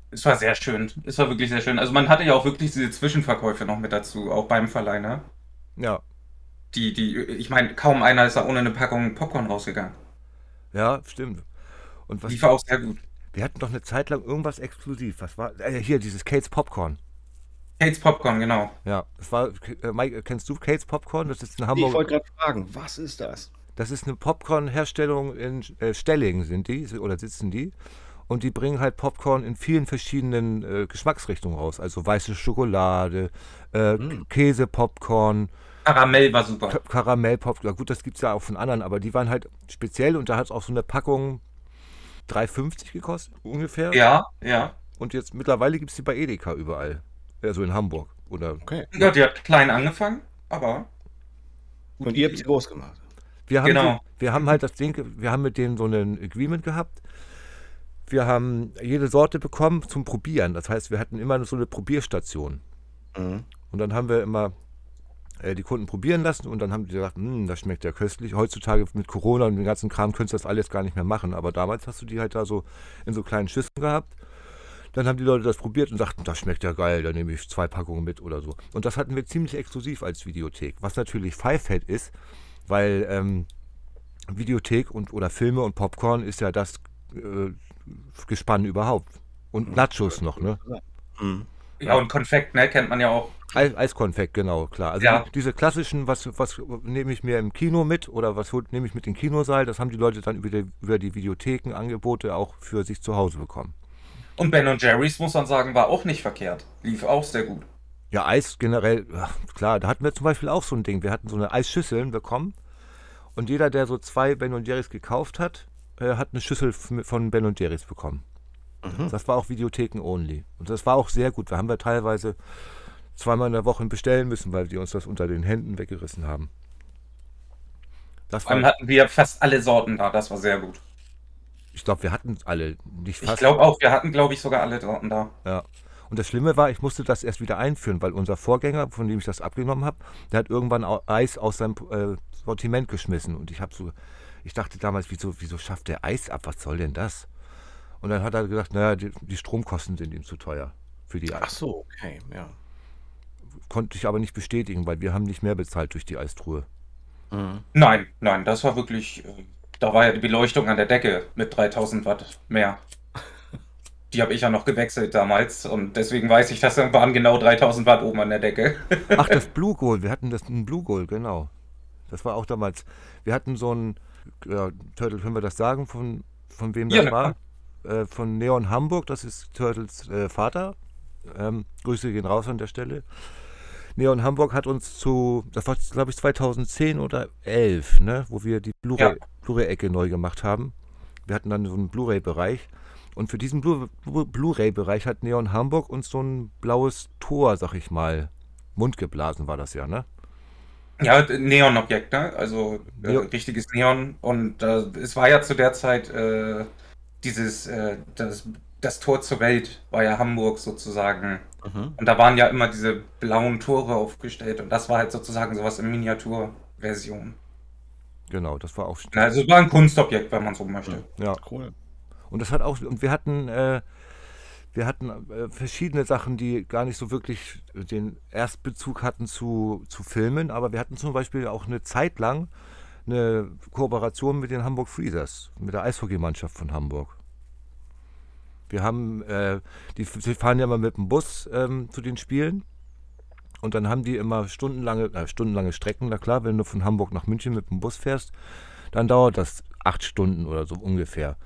Es war sehr schön. Es war wirklich sehr schön. Also man hatte ja auch wirklich diese Zwischenverkäufe noch mit dazu, auch beim Verleih, ne? Ja, Die, die, ich meine, kaum einer ist da ohne eine Packung Popcorn rausgegangen. ja, stimmt. Und was, Die war auch sehr gut. wir hatten doch eine Zeit lang irgendwas exklusiv. Was war? Äh, hier, dieses Kates Popcorn. Kates Popcorn, genau. Ja, das war. Äh, Mike, kennst du Kates Popcorn? Das ist in Ich Hamburg. wollte gerade fragen, was ist das? Das ist eine Popcorn-Herstellung in äh, Stellingen sind die oder sitzen die. Und die bringen halt Popcorn in vielen verschiedenen äh, Geschmacksrichtungen raus. Also weiße Schokolade, äh, Mm. Käse-Popcorn, Karamell war super. Ka- Karamell-Popcorn. Gut, das gibt es ja auch von anderen, aber die waren halt speziell und da hat es auch so eine Packung 3,50 gekostet ungefähr. Ja, ja. Und jetzt mittlerweile gibt es die bei Edeka überall. Also in Hamburg. Oder Okay. Ja, die hat klein angefangen, aber. Und ihr habt sie groß gemacht. Wir haben, Genau. die, wir haben halt das Ding, wir haben mit denen so ein Agreement gehabt. Wir haben jede Sorte bekommen zum Probieren. Das heißt, wir hatten immer so eine Probierstation. Mhm. Und dann haben wir immer äh, die Kunden probieren lassen und dann haben die gesagt, "Hm, das schmeckt ja köstlich. Heutzutage mit Corona und dem ganzen Kram könntest du das alles gar nicht mehr machen. Aber damals hast du die halt da so in so kleinen Schüsseln gehabt. Dann haben die Leute das probiert und sagten, das schmeckt ja geil, dann nehme ich zwei Packungen mit oder so. Und das hatten wir ziemlich exklusiv als Videothek. Was natürlich Fivehead ist, weil ähm, Videothek und oder Filme und Popcorn ist ja das äh, Gespann überhaupt. Und Nachos noch, ne? Mhm. Ja, und Konfekt, ne, kennt man ja auch. Eis, Eiskonfekt, genau, klar. Also Ja. die, diese klassischen, was, was nehme ich mir im Kino mit oder was nehme ich mit in den Kinosaal, das haben die Leute dann über die, über die Videothekenangebote auch für sich zu Hause bekommen. Und Ben und Jerry's, muss man sagen, war auch nicht verkehrt. Lief auch sehr gut. Ja, Eis generell, klar, da hatten wir zum Beispiel auch so ein Ding. Wir hatten so eine Eisschüsseln bekommen und jeder, der so zwei Ben und Jerry's gekauft hat, äh, hat eine Schüssel von Ben und Jerry's bekommen. Das war auch Videotheken only. Und das war auch sehr gut. Wir haben wir teilweise zweimal in der Woche bestellen müssen, weil die uns das unter den Händen weggerissen haben. Das Vor allem war, hatten wir fast alle Sorten da, das war sehr gut. Ich glaube, wir hatten alle nicht Ich fast. glaube auch, wir hatten, glaube ich, sogar alle Sorten da. Ja. Und das Schlimme war, ich musste das erst wieder einführen, weil unser Vorgänger, von dem ich das abgenommen habe, der hat irgendwann Eis aus seinem äh, Sortiment geschmissen. Und ich habe so, ich dachte damals, wieso, wieso schafft der Eis ab? Was soll denn das? Und dann hat er gesagt, naja, die, die Stromkosten sind ihm zu teuer für die Ach Eis. so, okay, ja. Konnte ich aber nicht bestätigen, weil wir haben nicht mehr bezahlt durch die Eistruhe. Mhm. Nein, nein, das war wirklich, äh, da war ja die Beleuchtung an der Decke mit 3000 Watt mehr. Die habe ich ja noch gewechselt damals und deswegen weiß ich, das waren genau 3000 Watt oben an der Decke. Ach, das Blue Goal, wir hatten das ein Blue Goal, genau. Das war auch damals. Wir hatten so ein, ja, Turtle, können wir das sagen, von, von wem das Ja, war? Äh, von Neon Hamburg, das ist Turtles äh, Vater. Ähm, Grüße gehen raus an der Stelle. Neon Hamburg hat uns zu, das war glaube ich 2010 oder 11, ne, wo wir die Blu-ray- Ja. Blu-ray-Ecke neu gemacht haben. Wir hatten dann so einen Blu-ray-Bereich. Und für diesen Blu- Blu- Blu-ray-Bereich hat Neon Hamburg uns so ein blaues Tor, sag ich mal, Mund geblasen war das ja, ne? Ja, Neon-Objekt, ne? Also äh, richtiges Neon. Und äh, es war ja zu der Zeit äh, dieses, äh, das, das Tor zur Welt war ja Hamburg sozusagen. Mhm. Und da waren ja immer diese blauen Tore aufgestellt und das war halt sozusagen sowas in Miniaturversion. Genau, das war auch. Also es war ein Kunstobjekt, wenn man so möchte. Ja. Cool. Und das hat auch, und wir hatten, äh, wir hatten äh, verschiedene Sachen, die gar nicht so wirklich den Erstbezug hatten zu, zu Filmen, aber wir hatten zum Beispiel auch eine Zeit lang eine Kooperation mit den Hamburg Freezers, mit der Eishockeymannschaft von Hamburg. Wir haben, äh, die, die fahren ja mal mit dem Bus ähm, zu den Spielen und dann haben die immer stundenlange, äh, stundenlange Strecken, na klar, wenn du von Hamburg nach München mit dem Bus fährst, dann dauert das acht Stunden oder so ungefähr.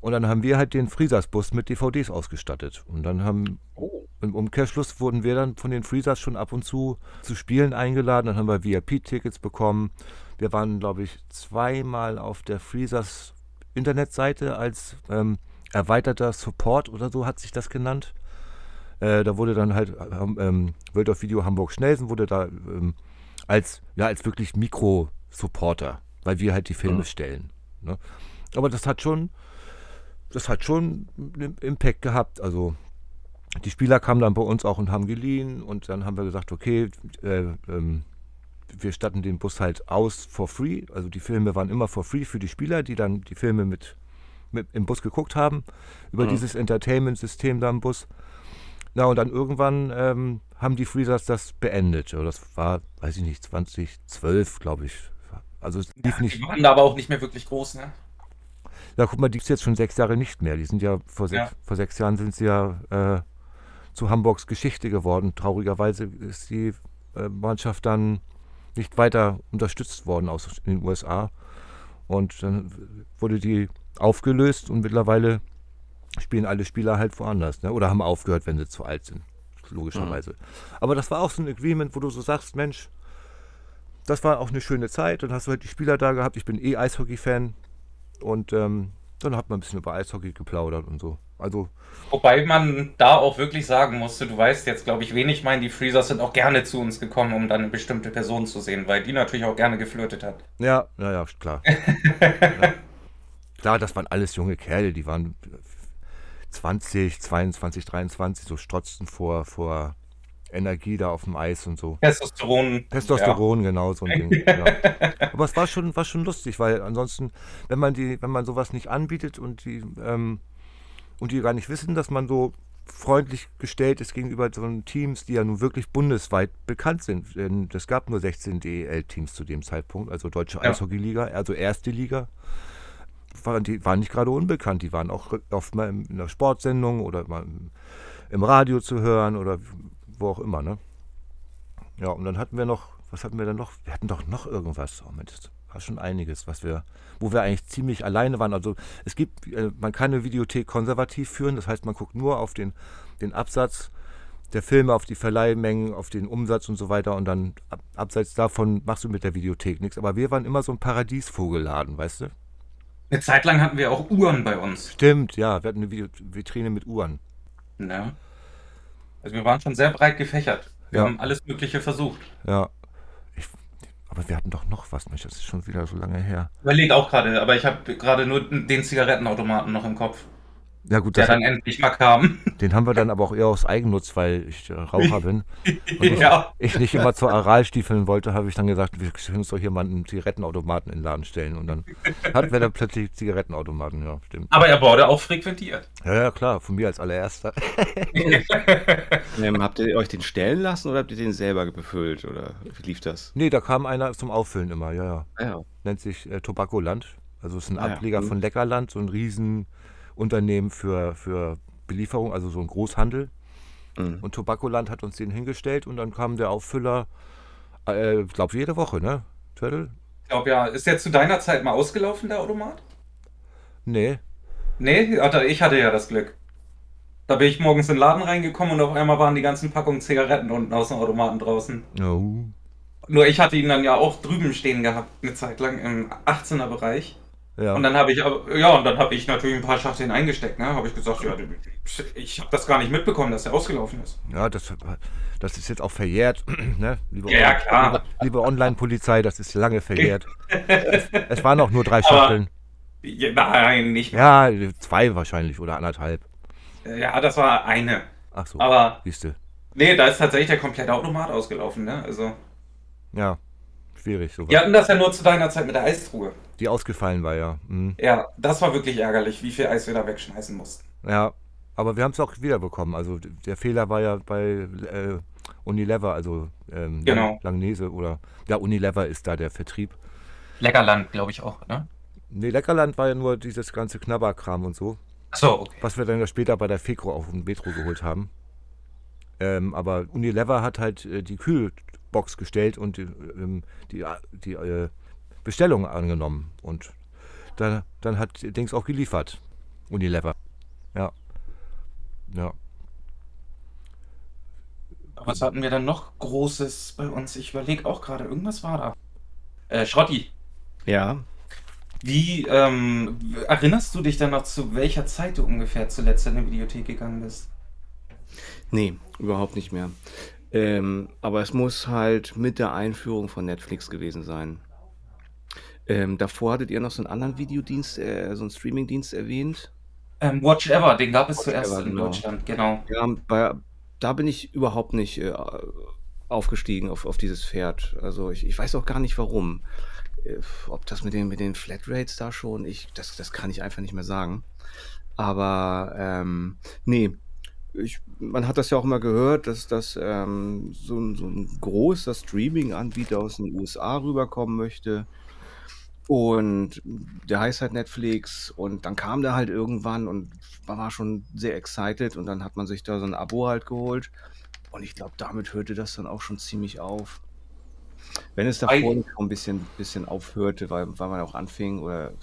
Und dann haben wir halt den Freezers-Bus mit DVDs ausgestattet. Und dann haben Oh. im Umkehrschluss wurden wir dann von den Freezers schon ab und zu zu Spielen eingeladen. Dann haben wir VIP-Tickets bekommen. Wir waren, glaube ich, zweimal auf der Freezers Internetseite als ähm, erweiterter Support oder so hat sich das genannt. Äh, da wurde dann halt ähm, ähm, World of Video Hamburg Schnelsen wurde da ähm, als, ja, als wirklich Mikro-Supporter, weil wir halt die Filme Mhm. stellen. Ne? Aber das hat schon, das hat schon einen Impact gehabt. Also die Spieler kamen dann bei uns auch und haben geliehen und dann haben wir gesagt, okay, äh, ähm, wir statten den Bus halt aus for free. Also die Filme waren immer for free für die Spieler, die dann die Filme mit, mit im Bus geguckt haben, über Mhm. dieses Entertainment-System da im Bus. Na, und dann irgendwann ähm, haben die Freezers das beendet. Das war, weiß ich nicht, 2012, glaube ich. Also es lief nicht. Die waren da aber auch nicht mehr wirklich groß, ne? Ja, guck mal, die ist jetzt schon sechs Jahre nicht mehr. Die sind ja vor, sechs, Ja. vor sechs Jahren sind sie ja äh, zu Hamburgs Geschichte geworden. Traurigerweise ist die äh, Mannschaft dann nicht weiter unterstützt worden aus den USA. Und dann wurde die aufgelöst und mittlerweile spielen alle Spieler halt woanders. Ne? Oder haben aufgehört, wenn sie zu alt sind. Logischerweise. Aber das war auch so ein Agreement, wo du so sagst, Mensch, das war auch eine schöne Zeit. Dann hast du halt die Spieler da gehabt. Ich bin eh Eishockey-Fan. Und ähm, dann hat man ein bisschen über Eishockey geplaudert und so. Also, Wobei man da auch wirklich sagen musste, du weißt jetzt, glaube ich, wen ich meine, die Freezers sind auch gerne zu uns gekommen, um dann eine bestimmte Person zu sehen, weil die natürlich auch gerne geflirtet hat. ja, ja, ja, klar. ja. Klar, das waren alles junge Kerle, die waren 20, 22, 23, so strotzten vor, vor Energie da auf dem Eis und so. Testosteron. Testosteron, genau, so ein Ding. Ja. Aber es war schon, war schon lustig, weil ansonsten, wenn man die, wenn man sowas nicht anbietet und die, ähm, und die gar nicht wissen, dass man so freundlich gestellt ist gegenüber so Teams, die ja nun wirklich bundesweit bekannt sind. Denn es gab nur 16 DEL-Teams zu dem Zeitpunkt, also Deutsche Ja. Eishockey-Liga, also erste Liga. Waren, die waren nicht gerade unbekannt, die waren auch oft mal in einer Sportsendung oder mal im, Radio zu hören oder wo auch immer, ne? Ja, und dann hatten wir noch, was hatten wir dann noch? Wir hatten doch noch irgendwas. Oh Mensch, das war schon einiges, was wir, wo wir eigentlich ziemlich alleine waren. Also es gibt, äh, man kann eine Videothek konservativ führen, das heißt, man guckt nur auf den, den Absatz der Filme, auf die Verleihmengen, auf den Umsatz und so weiter und dann ab, abseits davon machst du mit der Videothek nichts. Aber wir waren immer so ein Paradiesvogelladen, weißt du? Eine Zeit lang hatten wir auch Uhren bei uns. Stimmt, ja, wir hatten eine Vitrine mit Uhren. Ne? Also wir waren schon sehr breit gefächert. Wir Ja. haben alles Mögliche versucht. Ja. Ich, aber wir hatten doch noch was, Mensch, das ist schon wieder so lange her. Überlege auch gerade, aber ich habe gerade nur den Zigarettenautomaten noch im Kopf, Ja gut, der das, dann endlich mal kam. den haben wir dann aber auch eher aus Eigennutz, weil ich äh, Raucher bin. Und ich, ja. ich nicht immer zur Aral stiefeln wollte, habe ich dann gesagt, wir können uns doch hier mal einen Zigarettenautomaten in den Laden stellen. Und dann hatten wir dann plötzlich Zigarettenautomaten, ja, stimmt. Aber er wurde auch frequentiert. Ja, ja, klar, von mir als allererster. Ähm, habt ihr euch den stellen lassen oder habt ihr den selber befüllt? Oder wie lief das? Nee, da kam einer zum Auffüllen immer, ja, ja. Ah, ja. Nennt sich äh, Tobakoland. Also es ist ein Ah ja, Ableger mhm. von Leckerland, so ein Riesenunternehmen für, für Belieferung, also so ein Großhandel. Mhm. Und Tobakoland hat uns den hingestellt und dann kam der Auffüller, äh, ich glaube jede Woche, ne? Turtle? Ich glaube ja, ist der zu deiner Zeit mal ausgelaufen, der Automat? Nee. Nee, ich hatte ja das Glück. Da bin ich morgens in den Laden reingekommen und auf einmal waren die ganzen Packungen Zigaretten unten aus dem Automaten draußen. Oh. Nur ich hatte ihn dann ja auch drüben stehen gehabt, eine Zeit lang im 18er Bereich. Ja. Und dann habe ich aber, ja, und dann habe ich natürlich ein paar Schachteln eingesteckt, ne? Habe ich gesagt, ja, ich habe das gar nicht mitbekommen, dass der ausgelaufen ist. ja, das, das ist jetzt auch verjährt, ne? Liebe, Ja, klar. Liebe, liebe Online-Polizei, das ist lange verjährt. es, es waren auch nur drei Aber- Schachteln. Ja, nein, nicht mehr. Ja, zwei wahrscheinlich oder anderthalb. Ja, das war eine. Ach so, Aber siehst du. nee, da ist tatsächlich der komplette Automat ausgelaufen, ne? Also. Ja, schwierig sowas. Wir hatten das ja nur zu deiner Zeit mit der Eistruhe. Die ausgefallen war, ja. Mhm. Ja, das war wirklich ärgerlich, wie viel Eis wir da wegschmeißen mussten. Ja, aber wir haben es auch wiederbekommen. Also der Fehler war ja bei äh, Unilever, also ähm, Genau. Lang Langnese oder ja, Unilever ist da der Vertrieb. Leckerland, glaube ich auch, ne? Nee, Leckerland war ja nur dieses ganze Knabberkram und so, Achso, okay. was wir dann ja später bei der Fekro auf dem Metro geholt haben. Ähm, aber Unilever hat halt äh, die Kühlbox gestellt und die, ähm, die, die äh, Bestellung angenommen. Und dann, dann hat Dings auch geliefert. Unilever. Ja. Ja. Was hatten wir dann noch Großes bei uns? Ich überlege auch gerade, irgendwas war da. Äh, Schrotti, Ja. wie ähm, erinnerst du dich dann noch, zu welcher Zeit du ungefähr zuletzt in eine Videothek gegangen bist? Nee, überhaupt nicht mehr. Ähm, aber es muss halt mit der Einführung von Netflix gewesen sein. Ähm, davor hattet ihr noch so einen anderen Videodienst, äh, so einen Streamingdienst erwähnt. Ähm, Watch Ever, den gab es Watch zuerst Ever, in genau. Deutschland, genau. Ja, bei, da bin ich überhaupt nicht äh, aufgestiegen auf, auf dieses Pferd. Also ich, ich weiß auch gar nicht warum. Äh, ob das mit den, mit den Flatrates da schon, ich, das, das kann ich einfach nicht mehr sagen. Aber ähm, nee, ich, man hat das ja auch immer gehört, dass das ähm, so, ein, so ein großer Streaming-Anbieter aus den USA rüberkommen möchte. Und der heißt halt Netflix und dann kam der halt irgendwann und man war schon sehr excited und dann hat man sich da so ein Abo halt geholt. Und ich glaube, damit hörte das dann auch schon ziemlich auf. Wenn es davor schon ein bisschen, bisschen aufhörte, weil, weil man auch anfing, oder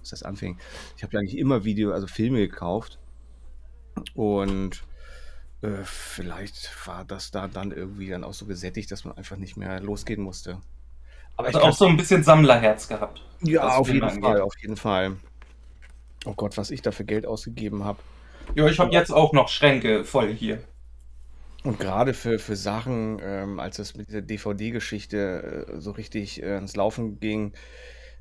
was heißt anfing? Ich habe ja eigentlich immer Video, also Filme gekauft. Und äh, vielleicht war das da dann irgendwie dann auch so gesättigt, dass man einfach nicht mehr losgehen musste. Aber ich Also auch so ein bisschen Sammlerherz gehabt, ja, auf jeden Fall, angeht. auf jeden Fall. Oh Gott, was ich da für Geld ausgegeben habe. Ja, ich habe jetzt auch noch Schränke voll hier. Und gerade für, für Sachen, ähm, als es mit der DVD-Geschichte äh, so richtig äh, ins Laufen ging,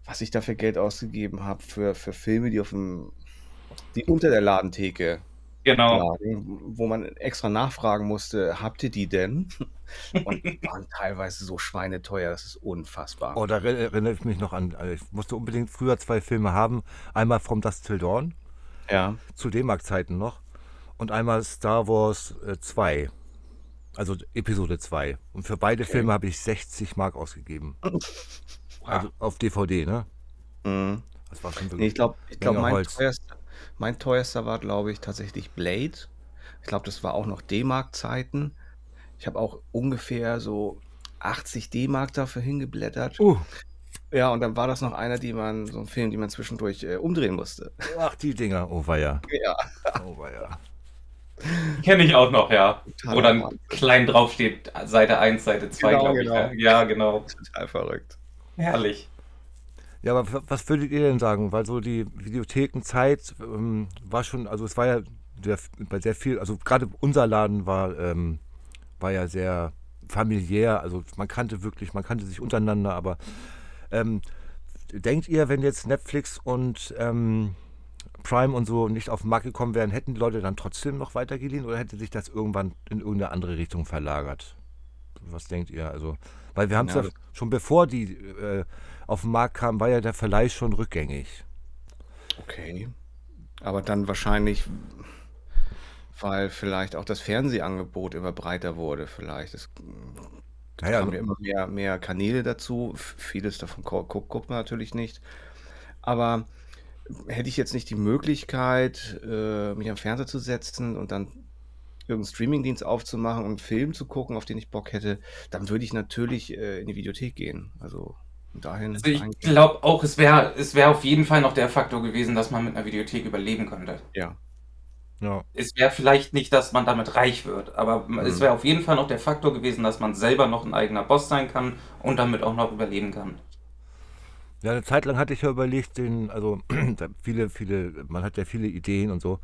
was ich da für Geld ausgegeben habe für, für Filme, die auf dem, die unter der Ladentheke Genau. wo man extra nachfragen musste, habt ihr die denn? Und die waren teilweise so schweineteuer, das ist unfassbar. Oh, da erinner- erinnere ich mich noch an. Also ich musste unbedingt früher zwei Filme haben. Einmal From Dusk Till Dawn, Ja, zu D-Mark-Zeiten noch. Und einmal Star Wars äh, 2. Also Episode 2. Und für beide okay. Filme habe ich 60 Mark ausgegeben. Also auf DVD, ne? Mhm. Das war schon Nee, ich glaube, ich glaub, mein, teuerster, mein teuerster war, glaube ich, tatsächlich Blade. Ich glaube, das war auch noch D-Mark-Zeiten. Ich habe auch ungefähr so 80 D-Mark dafür hingeblättert. Uh, Ja, und dann war das noch einer, die man, so ein Film, den man zwischendurch äh, umdrehen musste. ach, die Dinger. Oh, weia. Ja, Oh, weia. Kenne ich auch noch, ja. Wo totaler dann Wahnsinn. klein draufsteht, Seite 1, Seite 2, Genau, glaube ich. genau. Ne? Ja, genau. Total verrückt. Herrlich. Ja, aber was würdet ihr denn sagen? Weil so die Videothekenzeit ähm, war schon, also es war ja sehr, bei sehr viel, also gerade unser Laden war, ähm, war ja sehr familiär, also man kannte wirklich, man kannte sich untereinander, aber ähm, denkt ihr, wenn jetzt Netflix und ähm, Prime und so nicht auf den Markt gekommen wären, hätten die Leute dann trotzdem noch weitergeliehen oder hätte sich das irgendwann in irgendeine andere Richtung verlagert? Was denkt ihr? Also, weil wir haben es Ja, ja schon bevor die äh, auf den Markt kamen, war ja der Verleih schon rückgängig. okay. Aber dann wahrscheinlich, weil vielleicht auch das Fernsehangebot immer breiter wurde, vielleicht. Es Naja, kamen ja immer mehr, mehr Kanäle dazu. Vieles davon gu- guckt, guckt man natürlich nicht. Aber hätte ich jetzt nicht die Möglichkeit, äh, mich am Fernseher zu setzen und dann irgendeinen Streamingdienst aufzumachen und einen Film zu gucken, auf den ich Bock hätte, dann würde ich natürlich äh, in die Videothek gehen. Also dahin Also ich glaube auch, es wäre es wär auf jeden Fall noch der Faktor gewesen, dass man mit einer Videothek überleben könnte. Ja. ja. Es wäre vielleicht nicht, dass man damit reich wird, aber es Mhm. wäre auf jeden Fall noch der Faktor gewesen, dass man selber noch ein eigener Boss sein kann und damit auch noch überleben kann. Ja, eine Zeit lang hatte ich ja überlegt, den, also viele, viele, man hat ja viele Ideen und so.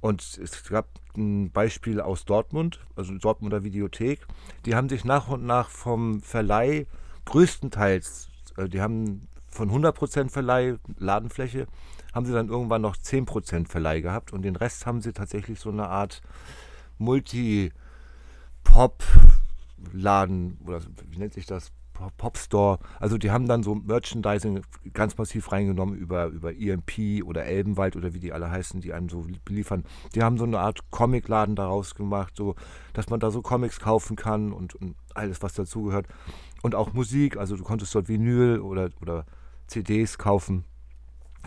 Und es gab ein Beispiel aus Dortmund, also Dortmunder Videothek. Die haben sich nach und nach vom Verleih größtenteils, die haben von 100% Verleih, Ladenfläche, haben sie dann irgendwann noch 10% Verleih gehabt und den Rest haben sie tatsächlich so eine Art Multi-Pop-Laden oder wie nennt sich das? Pop- Popstore. Also die haben dann so Merchandising ganz massiv reingenommen über, über EMP oder Elbenwald oder wie die alle heißen, die einem so beliefern. Die haben so eine Art Comicladen daraus gemacht, so dass man da so Comics kaufen kann und, und alles, was dazugehört. Und auch Musik, also du konntest dort Vinyl oder, oder CDs kaufen.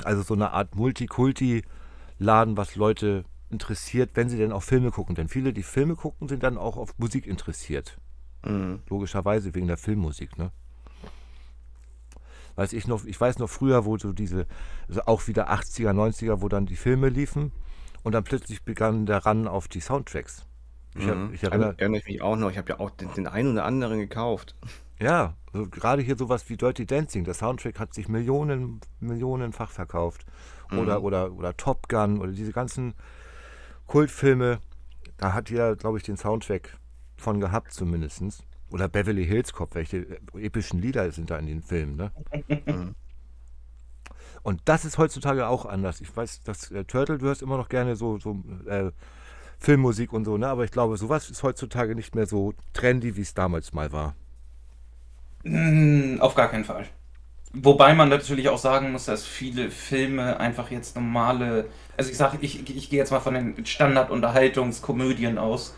Also so eine Art Multikulti-Laden, was Leute interessiert, wenn sie denn auch Filme gucken. Denn viele, die Filme gucken, sind dann auch auf Musik interessiert. Mhm. Logischerweise wegen der Filmmusik, ne? Weiß ich noch, ich weiß noch früher, wo so diese, also auch wieder 80er, 90er, wo dann die Filme liefen und dann plötzlich begann der Run auf die Soundtracks. Ich, Mhm. ich erinnere, erinnere ich mich auch noch. Ich habe ja auch den, den einen oder anderen gekauft. Ja, also gerade hier sowas wie Dirty Dancing, der Soundtrack hat sich Millionen, Millionenfach verkauft. Oder, Mhm. oder, oder Top Gun oder diese ganzen Kultfilme, da hat jeder, glaube ich, den Soundtrack von gehabt zumindest. Oder Beverly Hills Cop, welche epischen Lieder sind da in den Filmen, ne? Mhm. Und das ist heutzutage auch anders. Ich weiß, dass äh, Turtle, du hörst immer noch gerne so, so äh, Filmmusik und so, ne? Aber ich glaube, sowas ist heutzutage nicht mehr so trendy, wie es damals mal war. Mm, Auf gar keinen Fall. Wobei man natürlich auch sagen muss, dass viele Filme einfach jetzt normale, also ich sage, ich, ich gehe jetzt mal von den Standard-Unterhaltungskomödien aus.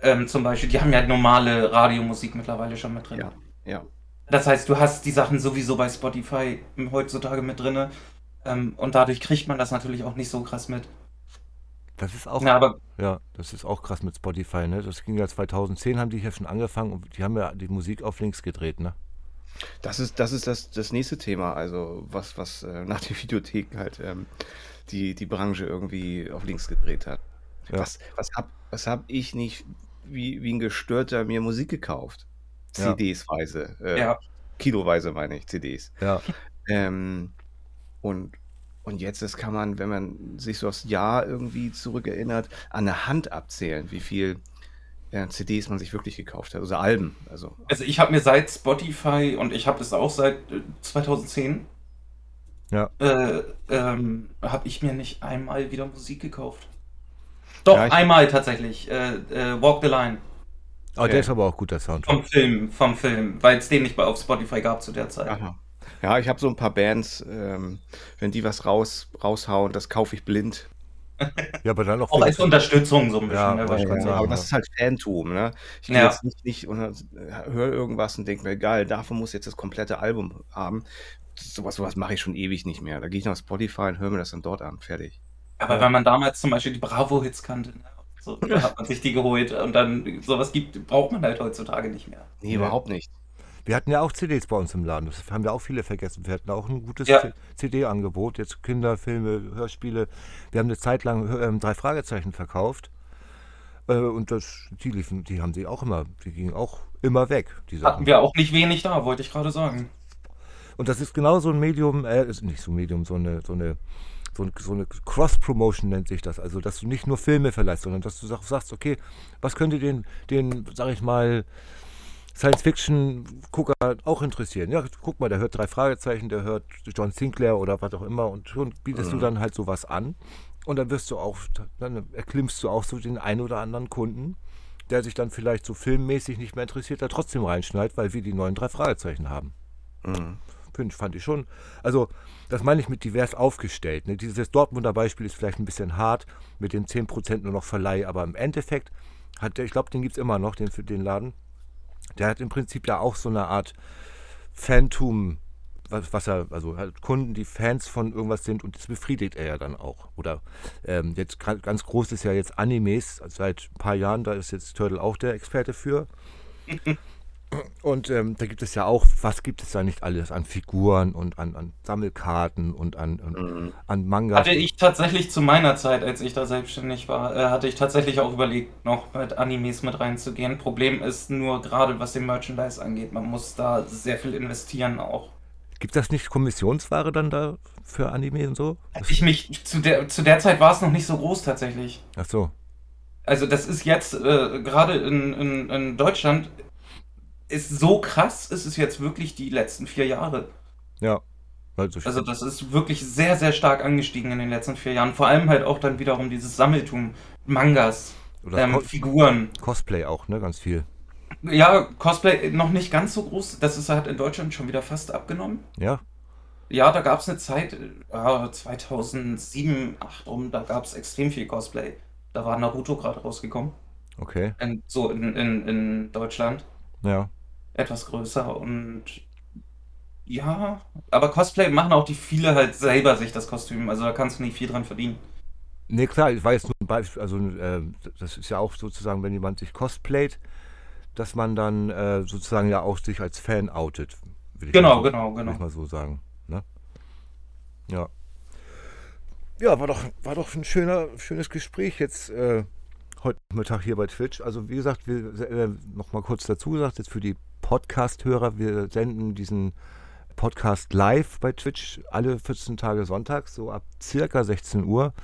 Ähm, zum Beispiel, die haben ja normale Radiomusik mittlerweile schon mit drin. Ja, ja. Das heißt, du hast die Sachen sowieso bei Spotify heutzutage mit drin. Ähm, und dadurch kriegt man das natürlich auch nicht so krass mit. Das ist auch, Ja, aber ja, das ist auch krass mit Spotify, ne? Das ging ja 2010, haben die ja schon angefangen und die haben ja die Musik auf links gedreht, ne? Das ist, das ist das, das nächste Thema, also was, was äh, nach den Videotheken halt ähm, die, die Branche irgendwie auf links gedreht hat. Ja. Was, was hab, was hab ich nicht wie, wie ein Gestörter mir Musik gekauft? Ja. CDs-weise, äh, ja, kiloweise meine ich, CDs. Ja, Ähm, und, und jetzt das kann man, wenn man sich so aufs Jahr irgendwie zurückerinnert, an der Hand abzählen, wie viel äh, CDs man sich wirklich gekauft hat, also Alben. Also also ich habe mir seit Spotify und ich habe das auch seit äh, 2010, ja. äh, ähm, habe ich mir nicht einmal wieder Musik gekauft. Doch, Ja, einmal tatsächlich. Äh, äh, Walk the Line. Aber Okay. der ist aber auch gut, der Soundtrack. Vom Film, vom Film, weil es den nicht bei- auf Spotify gab zu der Zeit. Aha. Ja, ich habe so ein paar Bands, ähm, wenn die was raus, raushauen, das kaufe ich blind. Ja, aber dann auch Auch als Unterstützung so ein bisschen. Ja, ne, sagen. aber ja. das ist halt Fantum, ne? Ich gehe Ja. jetzt nicht, nicht und höre irgendwas und denke mir, geil, davon muss jetzt das komplette Album haben. Sowas, sowas mache ich schon ewig nicht mehr. Da gehe ich nach Spotify und höre mir das dann dort an. Fertig. Aber wenn man damals zum Beispiel die Bravo-Hits kannte, ne, so, da hat man sich die geholt und dann sowas gibt, braucht man halt heutzutage nicht mehr. Nee, Nee. überhaupt nicht. Wir hatten ja auch CDs bei uns im Laden. Das haben ja auch viele vergessen. Wir hatten auch ein gutes Ja. CD-Angebot. Jetzt Kinderfilme, Hörspiele. Wir haben eine Zeit lang ähm, drei Fragezeichen verkauft. Äh, und das, die liefen, die haben sie auch immer, die gingen auch immer weg, die Sachen. Hatten wir auch nicht wenig da, wollte ich gerade sagen. Und das ist genau so ein Medium, äh, ist nicht so ein Medium, so eine, so eine, so eine, so eine Cross-Promotion nennt sich das. Also, dass du nicht nur Filme verleihst, sondern dass du sag- sagst, okay, was könnte den, den, sag ich mal, Science-Fiction-Gucker auch interessieren? Ja, guck mal, der hört drei Fragezeichen, der hört John Sinclair oder was auch immer und schon bietest du dann halt sowas an. Und dann wirst du auch, dann erklimmst du auch so den einen oder anderen Kunden, der sich dann vielleicht so filmmäßig nicht mehr interessiert, da trotzdem reinschneidet, weil wir die neuen drei Fragezeichen haben. Mhm. Find, fand ich schon. Also, das meine ich mit divers aufgestellt. Ne? Dieses Dortmunder Beispiel ist vielleicht ein bisschen hart mit den 10% nur noch Verleih, aber im Endeffekt hat der, ich glaube, den gibt es immer noch, den für den Laden. Der hat im Prinzip ja auch so eine Art Phantom, was, was er, also halt Kunden, die Fans von irgendwas sind und das befriedigt er ja dann auch. Oder ähm, jetzt ganz groß ist ja jetzt Animes seit ein paar Jahren, da ist jetzt Turtle auch der Experte für. Und ähm, da gibt es ja auch, was gibt es da nicht alles an Figuren und an, an Sammelkarten und an, an, Mhm. an Mangas. Hatte ich tatsächlich zu meiner Zeit, als ich da selbstständig war, äh, hatte ich tatsächlich auch überlegt, noch mit Animes mit reinzugehen. Problem ist nur gerade, was den Merchandise angeht, man muss da sehr viel investieren auch. Gibt das nicht Kommissionsware dann da für Anime und so? Ich mich, zu der, zu der Zeit war es noch nicht so groß tatsächlich. ach so. Also das ist jetzt, äh, gerade in, in, in Deutschland, ist so krass, ist es jetzt wirklich die letzten vier Jahre. Ja. Also, Also das ist wirklich sehr, sehr stark angestiegen in den letzten vier Jahren. Vor allem halt auch dann wiederum dieses Sammeltum, Mangas, oder ähm, Co Figuren. Cosplay auch, ne? Ganz viel. Ja, Cosplay noch nicht ganz so groß. Das ist halt in Deutschland schon wieder fast abgenommen. Ja. Ja, da gab es eine Zeit, äh, 2007, 2008 rum, da gab es extrem viel Cosplay. Da war Naruto gerade rausgekommen. Okay. In, so in, in, in Deutschland. Ja. Etwas größer und ja, aber Cosplay machen auch die viele halt selber sich das Kostüm. Also da kannst du nicht viel dran verdienen. Nee, klar, ich war jetzt nur ein Beispiel, also äh, das ist ja auch sozusagen, wenn jemand sich cosplayt, dass man dann äh, sozusagen ja auch sich als Fan outet. will ich Genau, mal so, genau, genau. ich mal so sagen. Ne? Ja. Ja, war doch, war doch ein schöner, schönes Gespräch jetzt äh, heute Mittag hier bei Twitch. Also wie gesagt, wir äh, noch mal kurz dazu gesagt, jetzt für die Podcast-Hörer, wir senden diesen Podcast live bei Twitch alle 14 Tage sonntags, so ab circa 16 Uhr.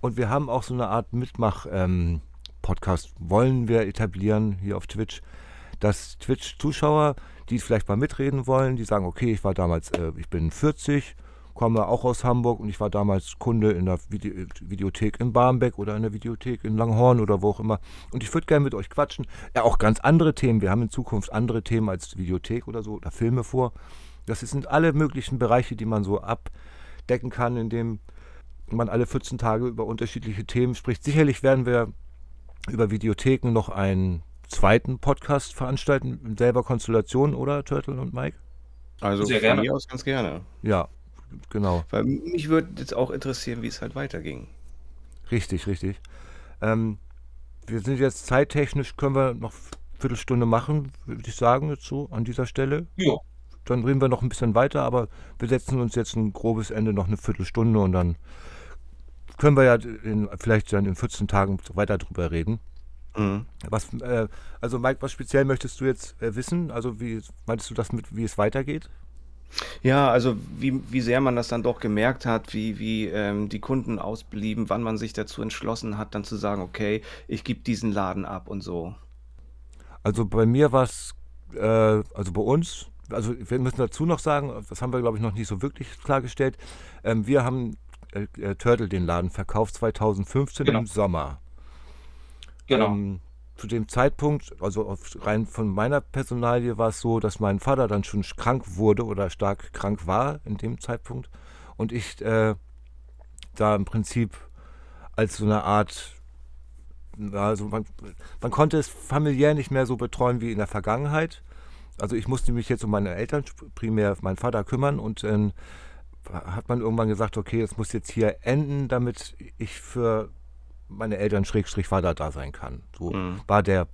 Und wir haben auch so eine Art Mitmach-Podcast, wollen wir etablieren hier auf Twitch, dass Twitch-Zuschauer, die vielleicht mal mitreden wollen, die sagen, okay, ich war damals, äh, ich bin 40, komme auch aus Hamburg und ich war damals Kunde in der Vide Videothek in Barmbek oder in der Videothek in Langhorn oder wo auch immer. Und ich würde gerne mit euch quatschen. Ja, auch ganz andere Themen. Wir haben in Zukunft andere Themen als Videothek oder so oder Filme vor. Das sind alle möglichen Bereiche, die man so abdecken kann, indem man alle 14 Tage über unterschiedliche Themen spricht. Sicherlich werden wir über Videotheken noch einen zweiten Podcast veranstalten, selber Konstellation, oder Turtle und Mike? Also Sehr von mir aus ganz gerne. Ja, genau. Weil mich würde jetzt auch interessieren, wie es halt weiterging. Richtig, richtig. Ähm, wir sind jetzt zeittechnisch, können wir noch eine Viertelstunde machen, würde ich sagen, jetzt so an dieser Stelle. Ja. Dann reden wir noch ein bisschen weiter, aber wir setzen uns jetzt ein grobes Ende, noch eine Viertelstunde und dann können wir ja in, vielleicht dann in 14 Tagen weiter drüber reden. Mhm. Was, äh, also Mike, was speziell möchtest du jetzt äh, wissen? Also wie meintest du das mit, wie es weitergeht? Ja, also wie, wie sehr man das dann doch gemerkt hat, wie, wie ähm, die Kunden ausblieben, wann man sich dazu entschlossen hat, dann zu sagen, okay, ich gebe diesen Laden ab und so. Also bei mir war es, äh, also bei uns, also wir müssen dazu noch sagen, das haben wir glaube ich noch nicht so wirklich klargestellt. Ähm, wir haben äh, äh, Turtle den Laden verkauft 2015 Genau. im Sommer. Genau. Ähm, zu dem Zeitpunkt, also rein von meiner Personalie war es so, dass mein Vater dann schon krank wurde oder stark krank war in dem Zeitpunkt und ich äh, da im Prinzip als so eine Art, also man, man konnte es familiär nicht mehr so betreuen wie in der Vergangenheit. Also ich musste mich jetzt um meine Eltern, primär meinen Vater kümmern und dann hat man irgendwann gesagt, okay, das muss jetzt hier enden, damit ich für meine Eltern Schrägstrich Vater da sein kann. So Mhm. war der,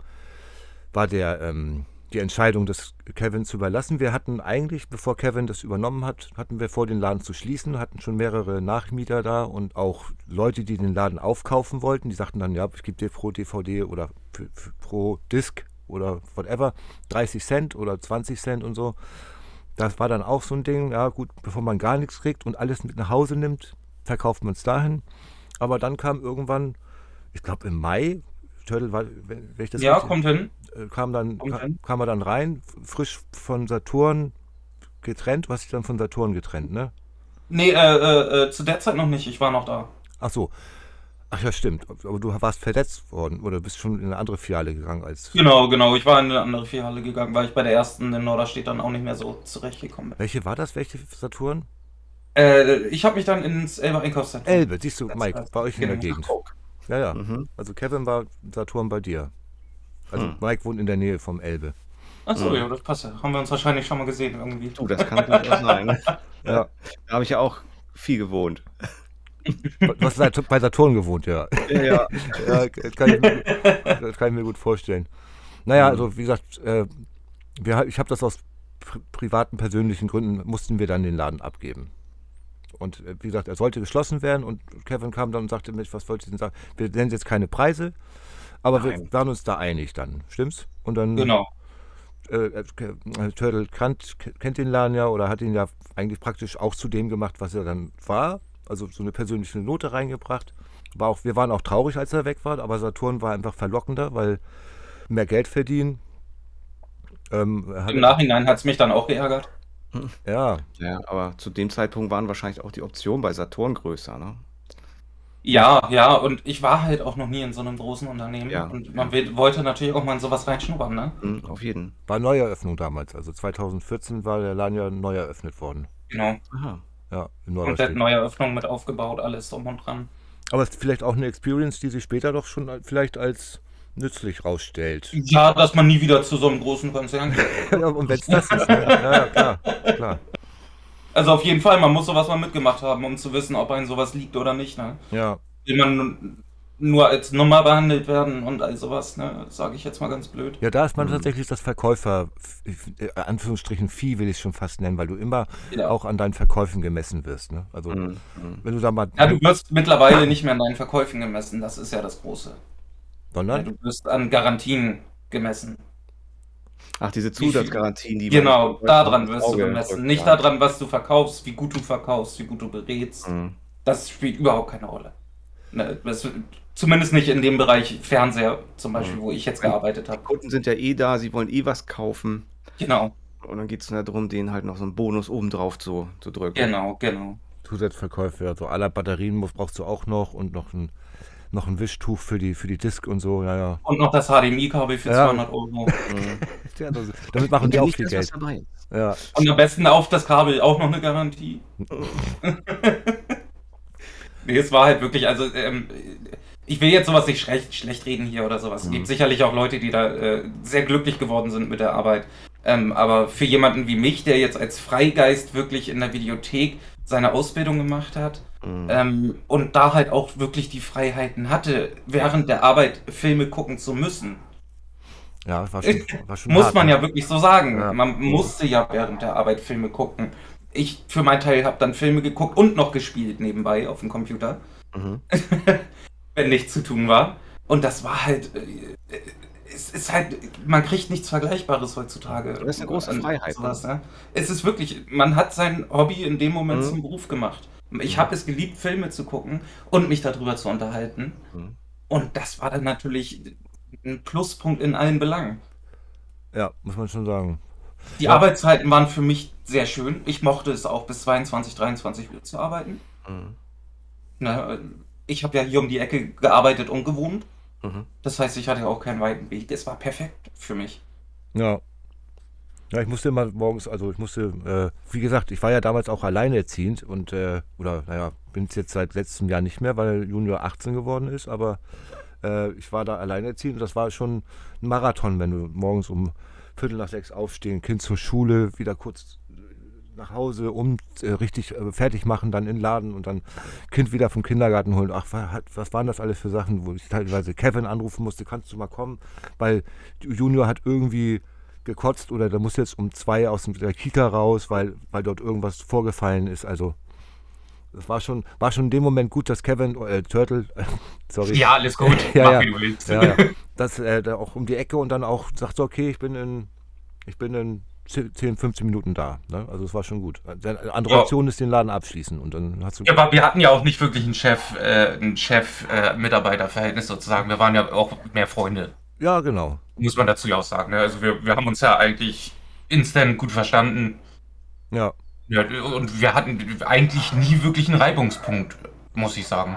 war der, ähm, die Entscheidung, das Kevin zu überlassen. Wir hatten eigentlich, bevor Kevin das übernommen hat, hatten wir vor, den Laden zu schließen, hatten schon mehrere Nachmieter da und auch Leute, die den Laden aufkaufen wollten. Die sagten dann, ja, ich gebe dir pro DVD oder für, für, pro Disc oder whatever 30 Cent oder 20 Cent und so. Das war dann auch so ein Ding, ja gut, bevor man gar nichts kriegt und alles mit nach Hause nimmt, verkauft man es dahin. Aber dann kam irgendwann, ich glaube im Mai, Turtle war, wenn, wenn ich das ja, richtig- kommt hin. äh, kam dann Kommt ka, hin. kam er dann rein, frisch von Saturn getrennt. Du hast dich dann von Saturn getrennt, ne? Nee, äh, äh, äh, zu der Zeit noch nicht. Ich war noch da. Ach so. Ach ja, stimmt. Aber du warst verletzt worden oder bist schon in eine andere Filiale gegangen als. Genau, genau. Ich war in eine andere Filiale gegangen, weil ich bei der ersten in Norderstedt dann auch nicht mehr so zurechtgekommen bin. Welche war das? Welche Saturn? Äh, ich habe mich dann ins Elber Einkaufszentrum. Elbe, siehst du, Das Mike, bei euch in der genau. Gegend. Ja, ja. Mhm. Also Kevin war Saturn bei dir. Also Hm. Mike wohnt in der Nähe vom Elbe. Achso, Mhm. ja, das passt ja. Haben wir uns wahrscheinlich schon mal gesehen irgendwie. Du, das kann durchaus sein. Ja. Da habe ich ja auch viel gewohnt. Du hast seit- bei Saturn gewohnt, ja. Ja, ja. ja, das kann ich, mir- das kann ich mir gut vorstellen. Naja, Mhm. also wie gesagt, äh, wir, ich habe das aus pri privaten, persönlichen Gründen, mussten wir dann den Laden abgeben. Und äh, wie gesagt, er sollte geschlossen werden und Kevin kam dann und sagte, Mensch, was wollt ihr denn sagen? Wir nennen jetzt keine Preise, aber wir Nein. waren uns da einig dann, stimmt's? Und dann, Genau. äh, äh, äh, Turtle kannt, kennt den Laden ja oder hat ihn ja eigentlich praktisch auch zu dem gemacht, was er dann war. Also so eine persönliche Note reingebracht. War auch, wir waren auch traurig, als er weg war, aber Saturn war einfach verlockender, weil mehr Geld verdienen. Ähm, Im Nachhinein hat es mich dann auch geärgert. Ja, ja, aber zu dem Zeitpunkt waren wahrscheinlich auch die Optionen bei Saturn größer, ne? Ja, ja, und ich war halt auch noch nie in so einem großen Unternehmen. Ja, und man will, wollte natürlich auch mal in sowas reinschnuppern, ne? Mhm, auf jeden. war Neueröffnung damals. Also 2014 war der Laden ja neu eröffnet worden. Genau. Aha. Ja, in Komplett Norderstedt. neue Eröffnung mit aufgebaut, alles drum und dran. Aber es ist vielleicht auch eine Experience, die sich später doch schon vielleicht als nützlich rausstellt. Ja, dass man nie wieder zu so einem großen Konzern geht. ja, und wenn es das ist, ne? ja, klar, klar. Also auf jeden Fall, man muss sowas mal mitgemacht haben, um zu wissen, ob einem sowas liegt oder nicht, ne? Ja, Will man nur als Nummer behandelt werden und all sowas, ne? Sage ich jetzt mal ganz blöd. Ja, da ist man Mhm. tatsächlich das Verkäufer, äh, Anführungsstrichen Vieh will ich schon fast nennen, weil du immer Ja. auch an deinen Verkäufen gemessen wirst. Ne? Also mhm. wenn du da mal, Ja, du wirst mittlerweile nicht mehr an deinen Verkäufen gemessen, das ist ja das Große. Sondern du wirst an Garantien gemessen. Ach, diese Zusatzgarantien, die Genau, daran wirst du Auge gemessen. drückt, Nicht ja. daran, was du verkaufst, wie gut du verkaufst, wie gut du berätst. Mhm. Das spielt überhaupt keine Rolle. Ne, das, zumindest nicht in dem Bereich Fernseher, zum Beispiel, Mhm. wo ich jetzt gearbeitet habe. Kunden sind ja eh da, sie wollen eh was kaufen. Genau, Und dann geht es darum, denen halt noch so einen Bonus obendrauf zu, zu drücken. genau, genau. Zusatzverkäufe, also aller Batterien brauchst du auch noch und noch ein, noch ein Wischtuch für die, für die Disk und so, ja, ja. Und noch das HDMI-Kabel für Ja. 200 Euro. ja das, damit machen die auch viel Geld. Ja, Und am besten auf das Kabel auch noch eine Garantie. nee, es war halt wirklich, also ähm, ich will jetzt sowas nicht schlecht, schlecht reden hier oder sowas. Es gibt sicherlich auch Leute, die da äh, sehr glücklich geworden sind mit der Arbeit. Ähm, aber für jemanden wie mich, der jetzt als Freigeist wirklich in der Videothek seine Ausbildung gemacht hat Mhm. ähm, und da halt auch wirklich die Freiheiten hatte, während der Arbeit Filme gucken zu müssen. ja war schon, war schon Muss hart, man ne? ja wirklich so sagen. Ja. Man musste ja während der Arbeit Filme gucken. Ich für meinen Teil habe dann Filme geguckt und noch gespielt nebenbei auf dem Computer, Mhm. wenn nichts zu tun war. Und das war halt. Es ist halt, man kriegt nichts Vergleichbares heutzutage. Das ist eine große Freiheit, Sowas, ne? Es ist wirklich, man hat sein Hobby in dem Moment Mhm. zum Beruf gemacht. Ich habe es geliebt, Filme zu gucken und mich darüber zu unterhalten. Mhm. Und das war dann natürlich ein Pluspunkt in allen Belangen. Ja, muss man schon sagen. Die Ja. Arbeitszeiten waren für mich sehr schön. Ich mochte es auch bis 22, 23 Uhr zu arbeiten. Mhm. Na, ich habe ja hier um die Ecke gearbeitet und gewohnt. Mhm. Das heißt, ich hatte auch keinen weiten Weg. Es war perfekt für mich. Ja. Ja, ich musste immer morgens, also ich musste, äh, wie gesagt, ich war ja damals auch alleinerziehend und, äh, oder naja, bin es jetzt seit letztem Jahr nicht mehr, weil Junior 18 geworden ist, aber äh, ich war da alleinerziehend und das war schon ein Marathon, wenn du morgens um Viertel nach sechs aufstehen, Kind zur Schule, wieder kurz nach Hause, um äh, richtig äh, fertig machen, dann in den Laden und dann Kind wieder vom Kindergarten holen. Ach, was waren das alles für Sachen, wo ich teilweise Kevin anrufen musste, kannst du mal kommen, weil Junior hat irgendwie gekotzt oder der muss jetzt um zwei aus dem- der Kita raus, weil, weil dort irgendwas vorgefallen ist. Also das war schon, war schon in dem Moment gut, dass Kevin, äh, Turtle, sorry, Ja, alles gut. Ja, ja. wie du willst. ja, ja, dass er da auch um die Ecke und dann auch sagt, so, okay, ich bin in, ich bin in 10, 15 Minuten da. Ne? Also es war schon gut. Seine andere Ja. Option ist den Laden abschließen und dann hast du. Ja, aber wir hatten ja auch nicht wirklich ein Chef, äh, ein Chef-Mitarbeiter-Verhältnis sozusagen. Wir waren ja auch mehr Freunde. Ja, genau. Muss man dazu ja auch sagen. Ne? Also wir, wir haben uns ja eigentlich instant gut verstanden. Ja. Ja, und wir hatten eigentlich nie wirklich einen Reibungspunkt, muss ich sagen.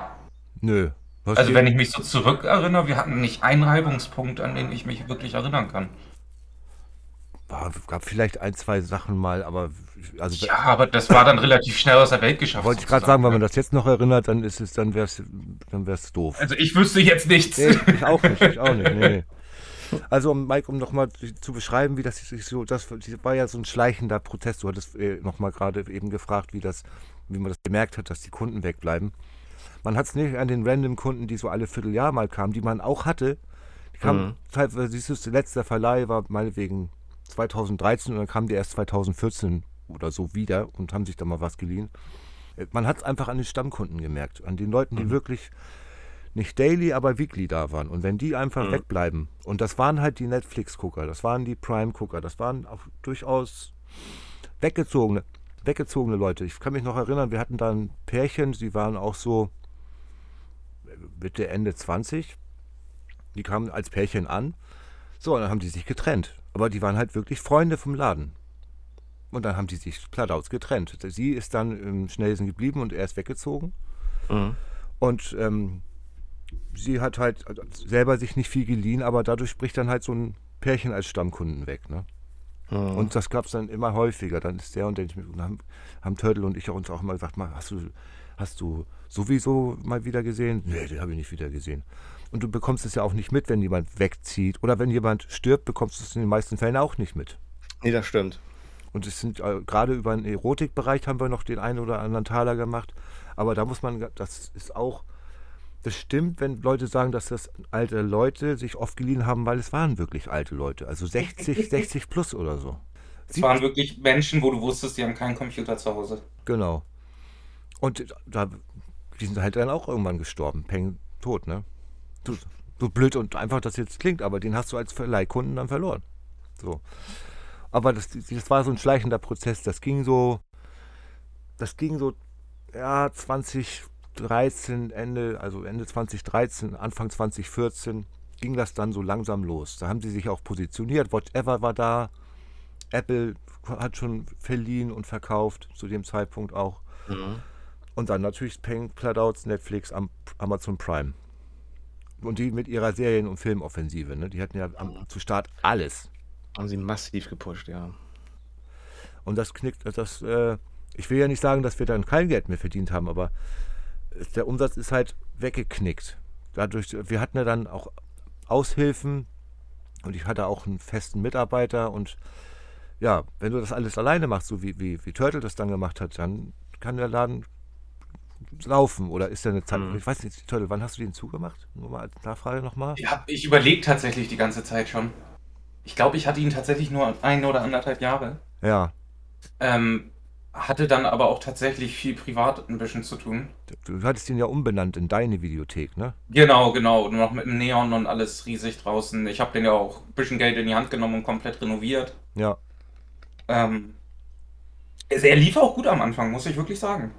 Nö. Also wenn ich mich so zurückerinnere, wir hatten nicht einen Reibungspunkt, an den ich mich wirklich erinnern kann. War, gab vielleicht ein, zwei Sachen mal, aber also Ja, aber das war dann relativ schnell aus der Welt geschafft. wollte ich gerade sagen, wenn man das jetzt noch erinnert, dann ist es, dann wär's, dann wär's doof. Also ich wüsste jetzt nichts. Nee, ich auch nicht, ich auch nicht. Nee. Also, um, Mike, um nochmal zu beschreiben, wie das sich so, das war ja so ein schleichender Prozess. Du hattest äh, nochmal gerade eben gefragt, wie, das, wie man das gemerkt hat, dass die Kunden wegbleiben. Man hat es nicht an den random Kunden, die so alle Vierteljahr mal kamen, die man auch hatte. Die kamen Mhm. teilweise, siehst du, der letzte Verleih war meinetwegen 2013 und dann kamen die erst 2014 oder so wieder und haben sich da mal was geliehen. Äh, Man hat es einfach an den Stammkunden gemerkt, an den Leuten, die Mhm. wirklich nicht daily, aber weekly da waren. Und wenn die einfach Mhm. wegbleiben, und das waren halt die Netflix-Gucker, das waren die Prime-Gucker, das waren auch durchaus weggezogene, weggezogene Leute. Ich kann mich noch erinnern, wir hatten da ein Pärchen, sie waren auch so äh, Mitte, Ende 20. Die kamen als Pärchen an. So, und dann haben die sich getrennt. Aber die waren halt wirklich Freunde vom Laden. Und dann haben die sich Pladauz getrennt. Sie ist dann im Schnellsen geblieben und er ist weggezogen. Mhm. Und ähm, sie hat halt selber sich nicht viel geliehen, aber dadurch bricht dann halt so ein Pärchen als Stammkunden weg. Ne? Mhm. Und das gab es dann immer häufiger. Dann ist der und. Und haben, haben Turtle und ich uns auch immer gesagt, mal, hast du, hast du sowieso mal wieder gesehen? Nee, den habe ich nicht wieder gesehen. Und du bekommst es ja auch nicht mit, wenn jemand wegzieht. Oder wenn jemand stirbt, bekommst du es in den meisten Fällen auch nicht mit. Nee, das stimmt. Und es sind äh, gerade über den Erotikbereich haben wir noch den einen oder anderen Taler gemacht. Aber da muss man, das ist auch, das stimmt, wenn Leute sagen, dass das alte Leute sich oft geliehen haben, weil es waren wirklich alte Leute. Also 60, 60 plus oder so. Es waren wirklich Menschen, wo du wusstest, die haben keinen Computer zu Hause. Genau. Und da, die sind halt dann auch irgendwann gestorben. Peng, tot, ne? So, so blöd und einfach das jetzt klingt, aber den hast du als Verleihkunden dann verloren. So. Aber das, das war so ein schleichender Prozess. Das ging so, das ging so, ja, 2013, Ende, also Ende 2013, Anfang 2014 ging das dann so langsam los. Da haben sie sich auch positioniert. Whatever war da. Apple hat schon verliehen und verkauft, zu dem Zeitpunkt auch. Mhm. Und dann natürlich Peng, Pladouts, Netflix, Amazon Prime. Und die mit ihrer Serien- und Filmoffensive. Ne? Die hatten ja am, zu Start alles. Haben sie massiv gepusht, ja. Und das knickt, das, äh, ich will ja nicht sagen, dass wir dann kein Geld mehr verdient haben, aber der Umsatz ist halt weggeknickt. Dadurch, wir hatten ja dann auch Aushilfen und ich hatte auch einen festen Mitarbeiter und ja, wenn du das alles alleine machst, so wie, wie, wie Turtle das dann gemacht hat, dann kann der Laden laufen oder ist der eine Zeit? Mhm. Ich weiß nicht, Turtle, wann hast du den zugemacht? Nur mal als Nachfrage nochmal. Ja, ich überlege tatsächlich die ganze Zeit schon. Ich glaube, ich hatte ihn tatsächlich nur ein oder anderthalb Jahre. Ja. Ähm, hatte dann aber auch tatsächlich viel privat ein bisschen zu tun. Du hattest ihn ja umbenannt in deine Videothek, ne? Genau, genau. Nur noch mit dem Neon und alles riesig draußen. Ich habe den ja auch ein bisschen Geld in die Hand genommen und komplett renoviert. Ja. Ähm, er lief auch gut am Anfang, muss ich wirklich sagen.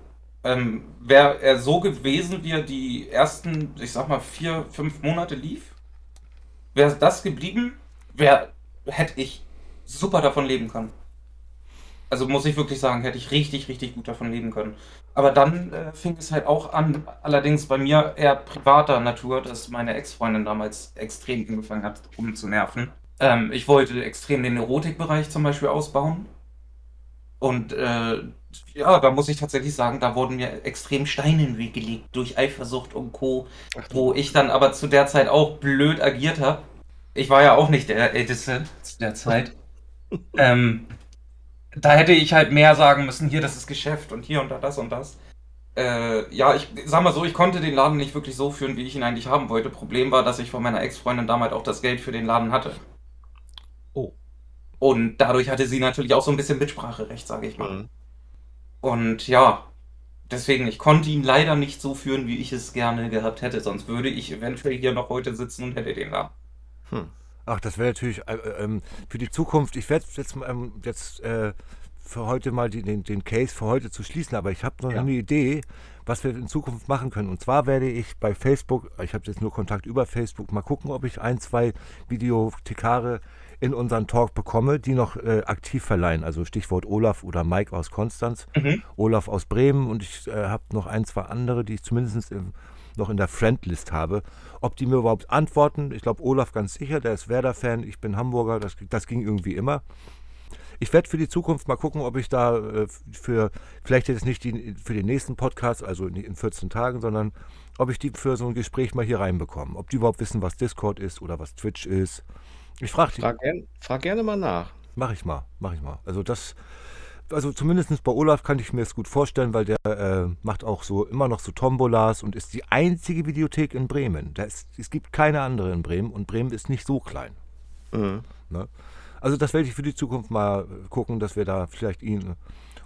Ähm, Wäre er so gewesen, wie er die ersten, ich sag mal, vier, fünf Monate lief, wäre das geblieben, wär, hätte ich super davon leben können. Also muss ich wirklich sagen, hätte ich richtig, richtig gut davon leben können. Aber dann äh, fing es halt auch an, allerdings bei mir eher privater Natur, dass meine Ex-Freundin damals extrem angefangen hat, rumzunerven. Ähm, ich wollte extrem den Erotikbereich zum Beispiel ausbauen. Und äh, ja, da muss ich tatsächlich sagen, da wurden mir extrem Steine in den Weg gelegt durch Eifersucht und Co., wo ich dann aber zu der Zeit auch blöd agiert habe. Ich war ja auch nicht der Älteste zu der Zeit. ähm, da hätte ich halt mehr sagen müssen, hier, das ist Geschäft und hier und da das und das. Äh, ja, ich sag mal so, ich konnte den Laden nicht wirklich so führen, wie ich ihn eigentlich haben wollte. Problem war, dass ich von meiner Ex-Freundin damals auch das Geld für den Laden hatte. Oh. Und dadurch hatte sie natürlich auch so ein bisschen Mitspracherecht, sage ich mal. Mhm. Und ja, deswegen, ich konnte ihn leider nicht so führen, wie ich es gerne gehabt hätte. Sonst würde ich eventuell hier noch heute sitzen und hätte den Laden. Hm. Ach, das wäre natürlich äh, äh, ähm, für die Zukunft. Ich werde jetzt, ähm, jetzt äh, für heute mal die, den, den Case für heute zu schließen, aber ich habe noch ja. eine Idee, was wir in Zukunft machen können. Und zwar werde ich bei Facebook, ich habe jetzt nur Kontakt über Facebook, mal gucken, ob ich ein, zwei Videothekare in unseren Talk bekomme, die noch äh, aktiv verleihen. Also Stichwort Olaf oder Mike aus Konstanz, mhm. Olaf aus Bremen und ich äh, habe noch ein, zwei andere, die ich zumindest im noch in der Friendlist habe. Ob die mir überhaupt antworten, ich glaube Olaf ganz sicher, der ist Werder-Fan, ich bin Hamburger, das, das ging irgendwie immer. Ich werde für die Zukunft mal gucken, ob ich da äh, für, vielleicht jetzt nicht die, für den nächsten Podcast, also in 14 Tagen, sondern ob ich die für so ein Gespräch mal hier reinbekomme. Ob die überhaupt wissen, was Discord ist oder was Twitch ist. Ich frage die. Frag, gern, frag gerne mal nach. Mach ich mal, mach ich mal. Also das, also zumindest bei Olaf kann ich mir das gut vorstellen, weil der äh, macht auch so immer noch so Tombolas und ist die einzige Videothek in Bremen. Ist, es gibt keine andere in Bremen und Bremen ist nicht so klein. Mhm. Ne? Also das werde ich für die Zukunft mal gucken, dass wir da vielleicht ihn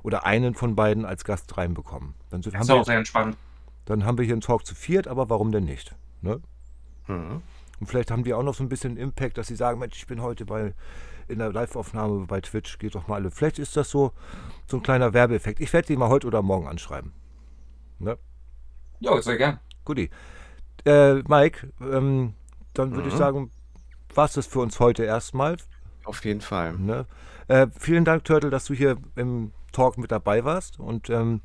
oder einen von beiden als Gast reinbekommen. Dann das ist auch sehr entspannt. Dann haben wir hier einen Talk zu viert, aber warum denn nicht? Ne? Mhm. Und vielleicht haben die auch noch so ein bisschen Impact, dass sie sagen, Mensch, ich bin heute bei in der Live-Aufnahme bei Twitch, geht doch mal alle. Vielleicht ist das so, so ein kleiner Werbeeffekt. Ich werde die mal heute oder morgen anschreiben. Ne? Ja, sehr gern. Guti. Äh, Mike, ähm, dann würde mhm. ich sagen, war es das für uns heute erstmal. Auf jeden Fall. Ne? Äh, vielen Dank, Turtle, dass du hier im Talk mit dabei warst. Und ähm,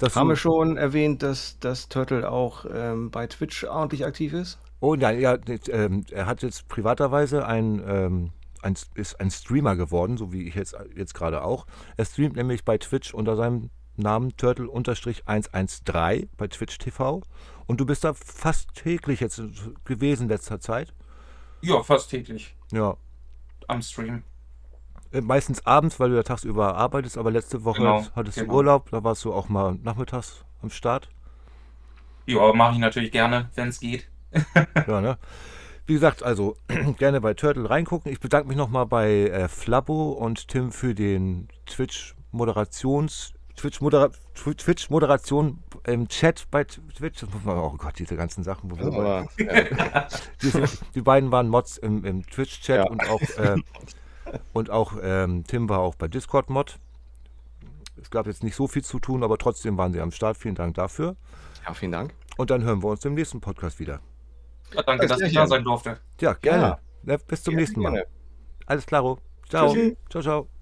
haben wir schon erwähnt, dass, dass Turtle auch ähm, bei Twitch ordentlich aktiv ist? Oh nein, ja, äh, er hat jetzt privaterweise ein ähm, ein, ist ein Streamer geworden, so wie ich jetzt, jetzt gerade auch. Er streamt nämlich bei Twitch unter seinem Namen Turtle-113 bei Twitch TV. Und du bist da fast täglich jetzt gewesen letzter Zeit? Ja, fast täglich. Ja. Am Stream. Äh, meistens abends, weil du ja tagsüber arbeitest, aber letzte Woche genau, hattest genau. du Urlaub, da warst du auch mal nachmittags am Start. Ja, mache ich natürlich gerne, wenn es geht. ja, ne? Wie gesagt, also gerne bei Turtle reingucken. Ich bedanke mich nochmal bei äh, Flabbo und Tim für den Twitch-Moderations- Twitch-Modera Twitch-Moderation im Chat bei Twitch. Oh Gott, diese ganzen Sachen. Ja. die, die, beiden waren Mods im, im Twitch-Chat ja. und auch, äh, und auch ähm, Tim war auch bei Discord-Mod. Es gab jetzt nicht so viel zu tun, aber trotzdem waren sie am Start. Vielen Dank dafür. Ja, vielen Dank. Und dann hören wir uns im nächsten Podcast wieder. Ja, danke, dass ich da sein durfte. Ja, gerne. Ja. bis zum gerne, nächsten Mal. Gerne. Alles klar. Ciao. Tschüssi. Ciao, ciao.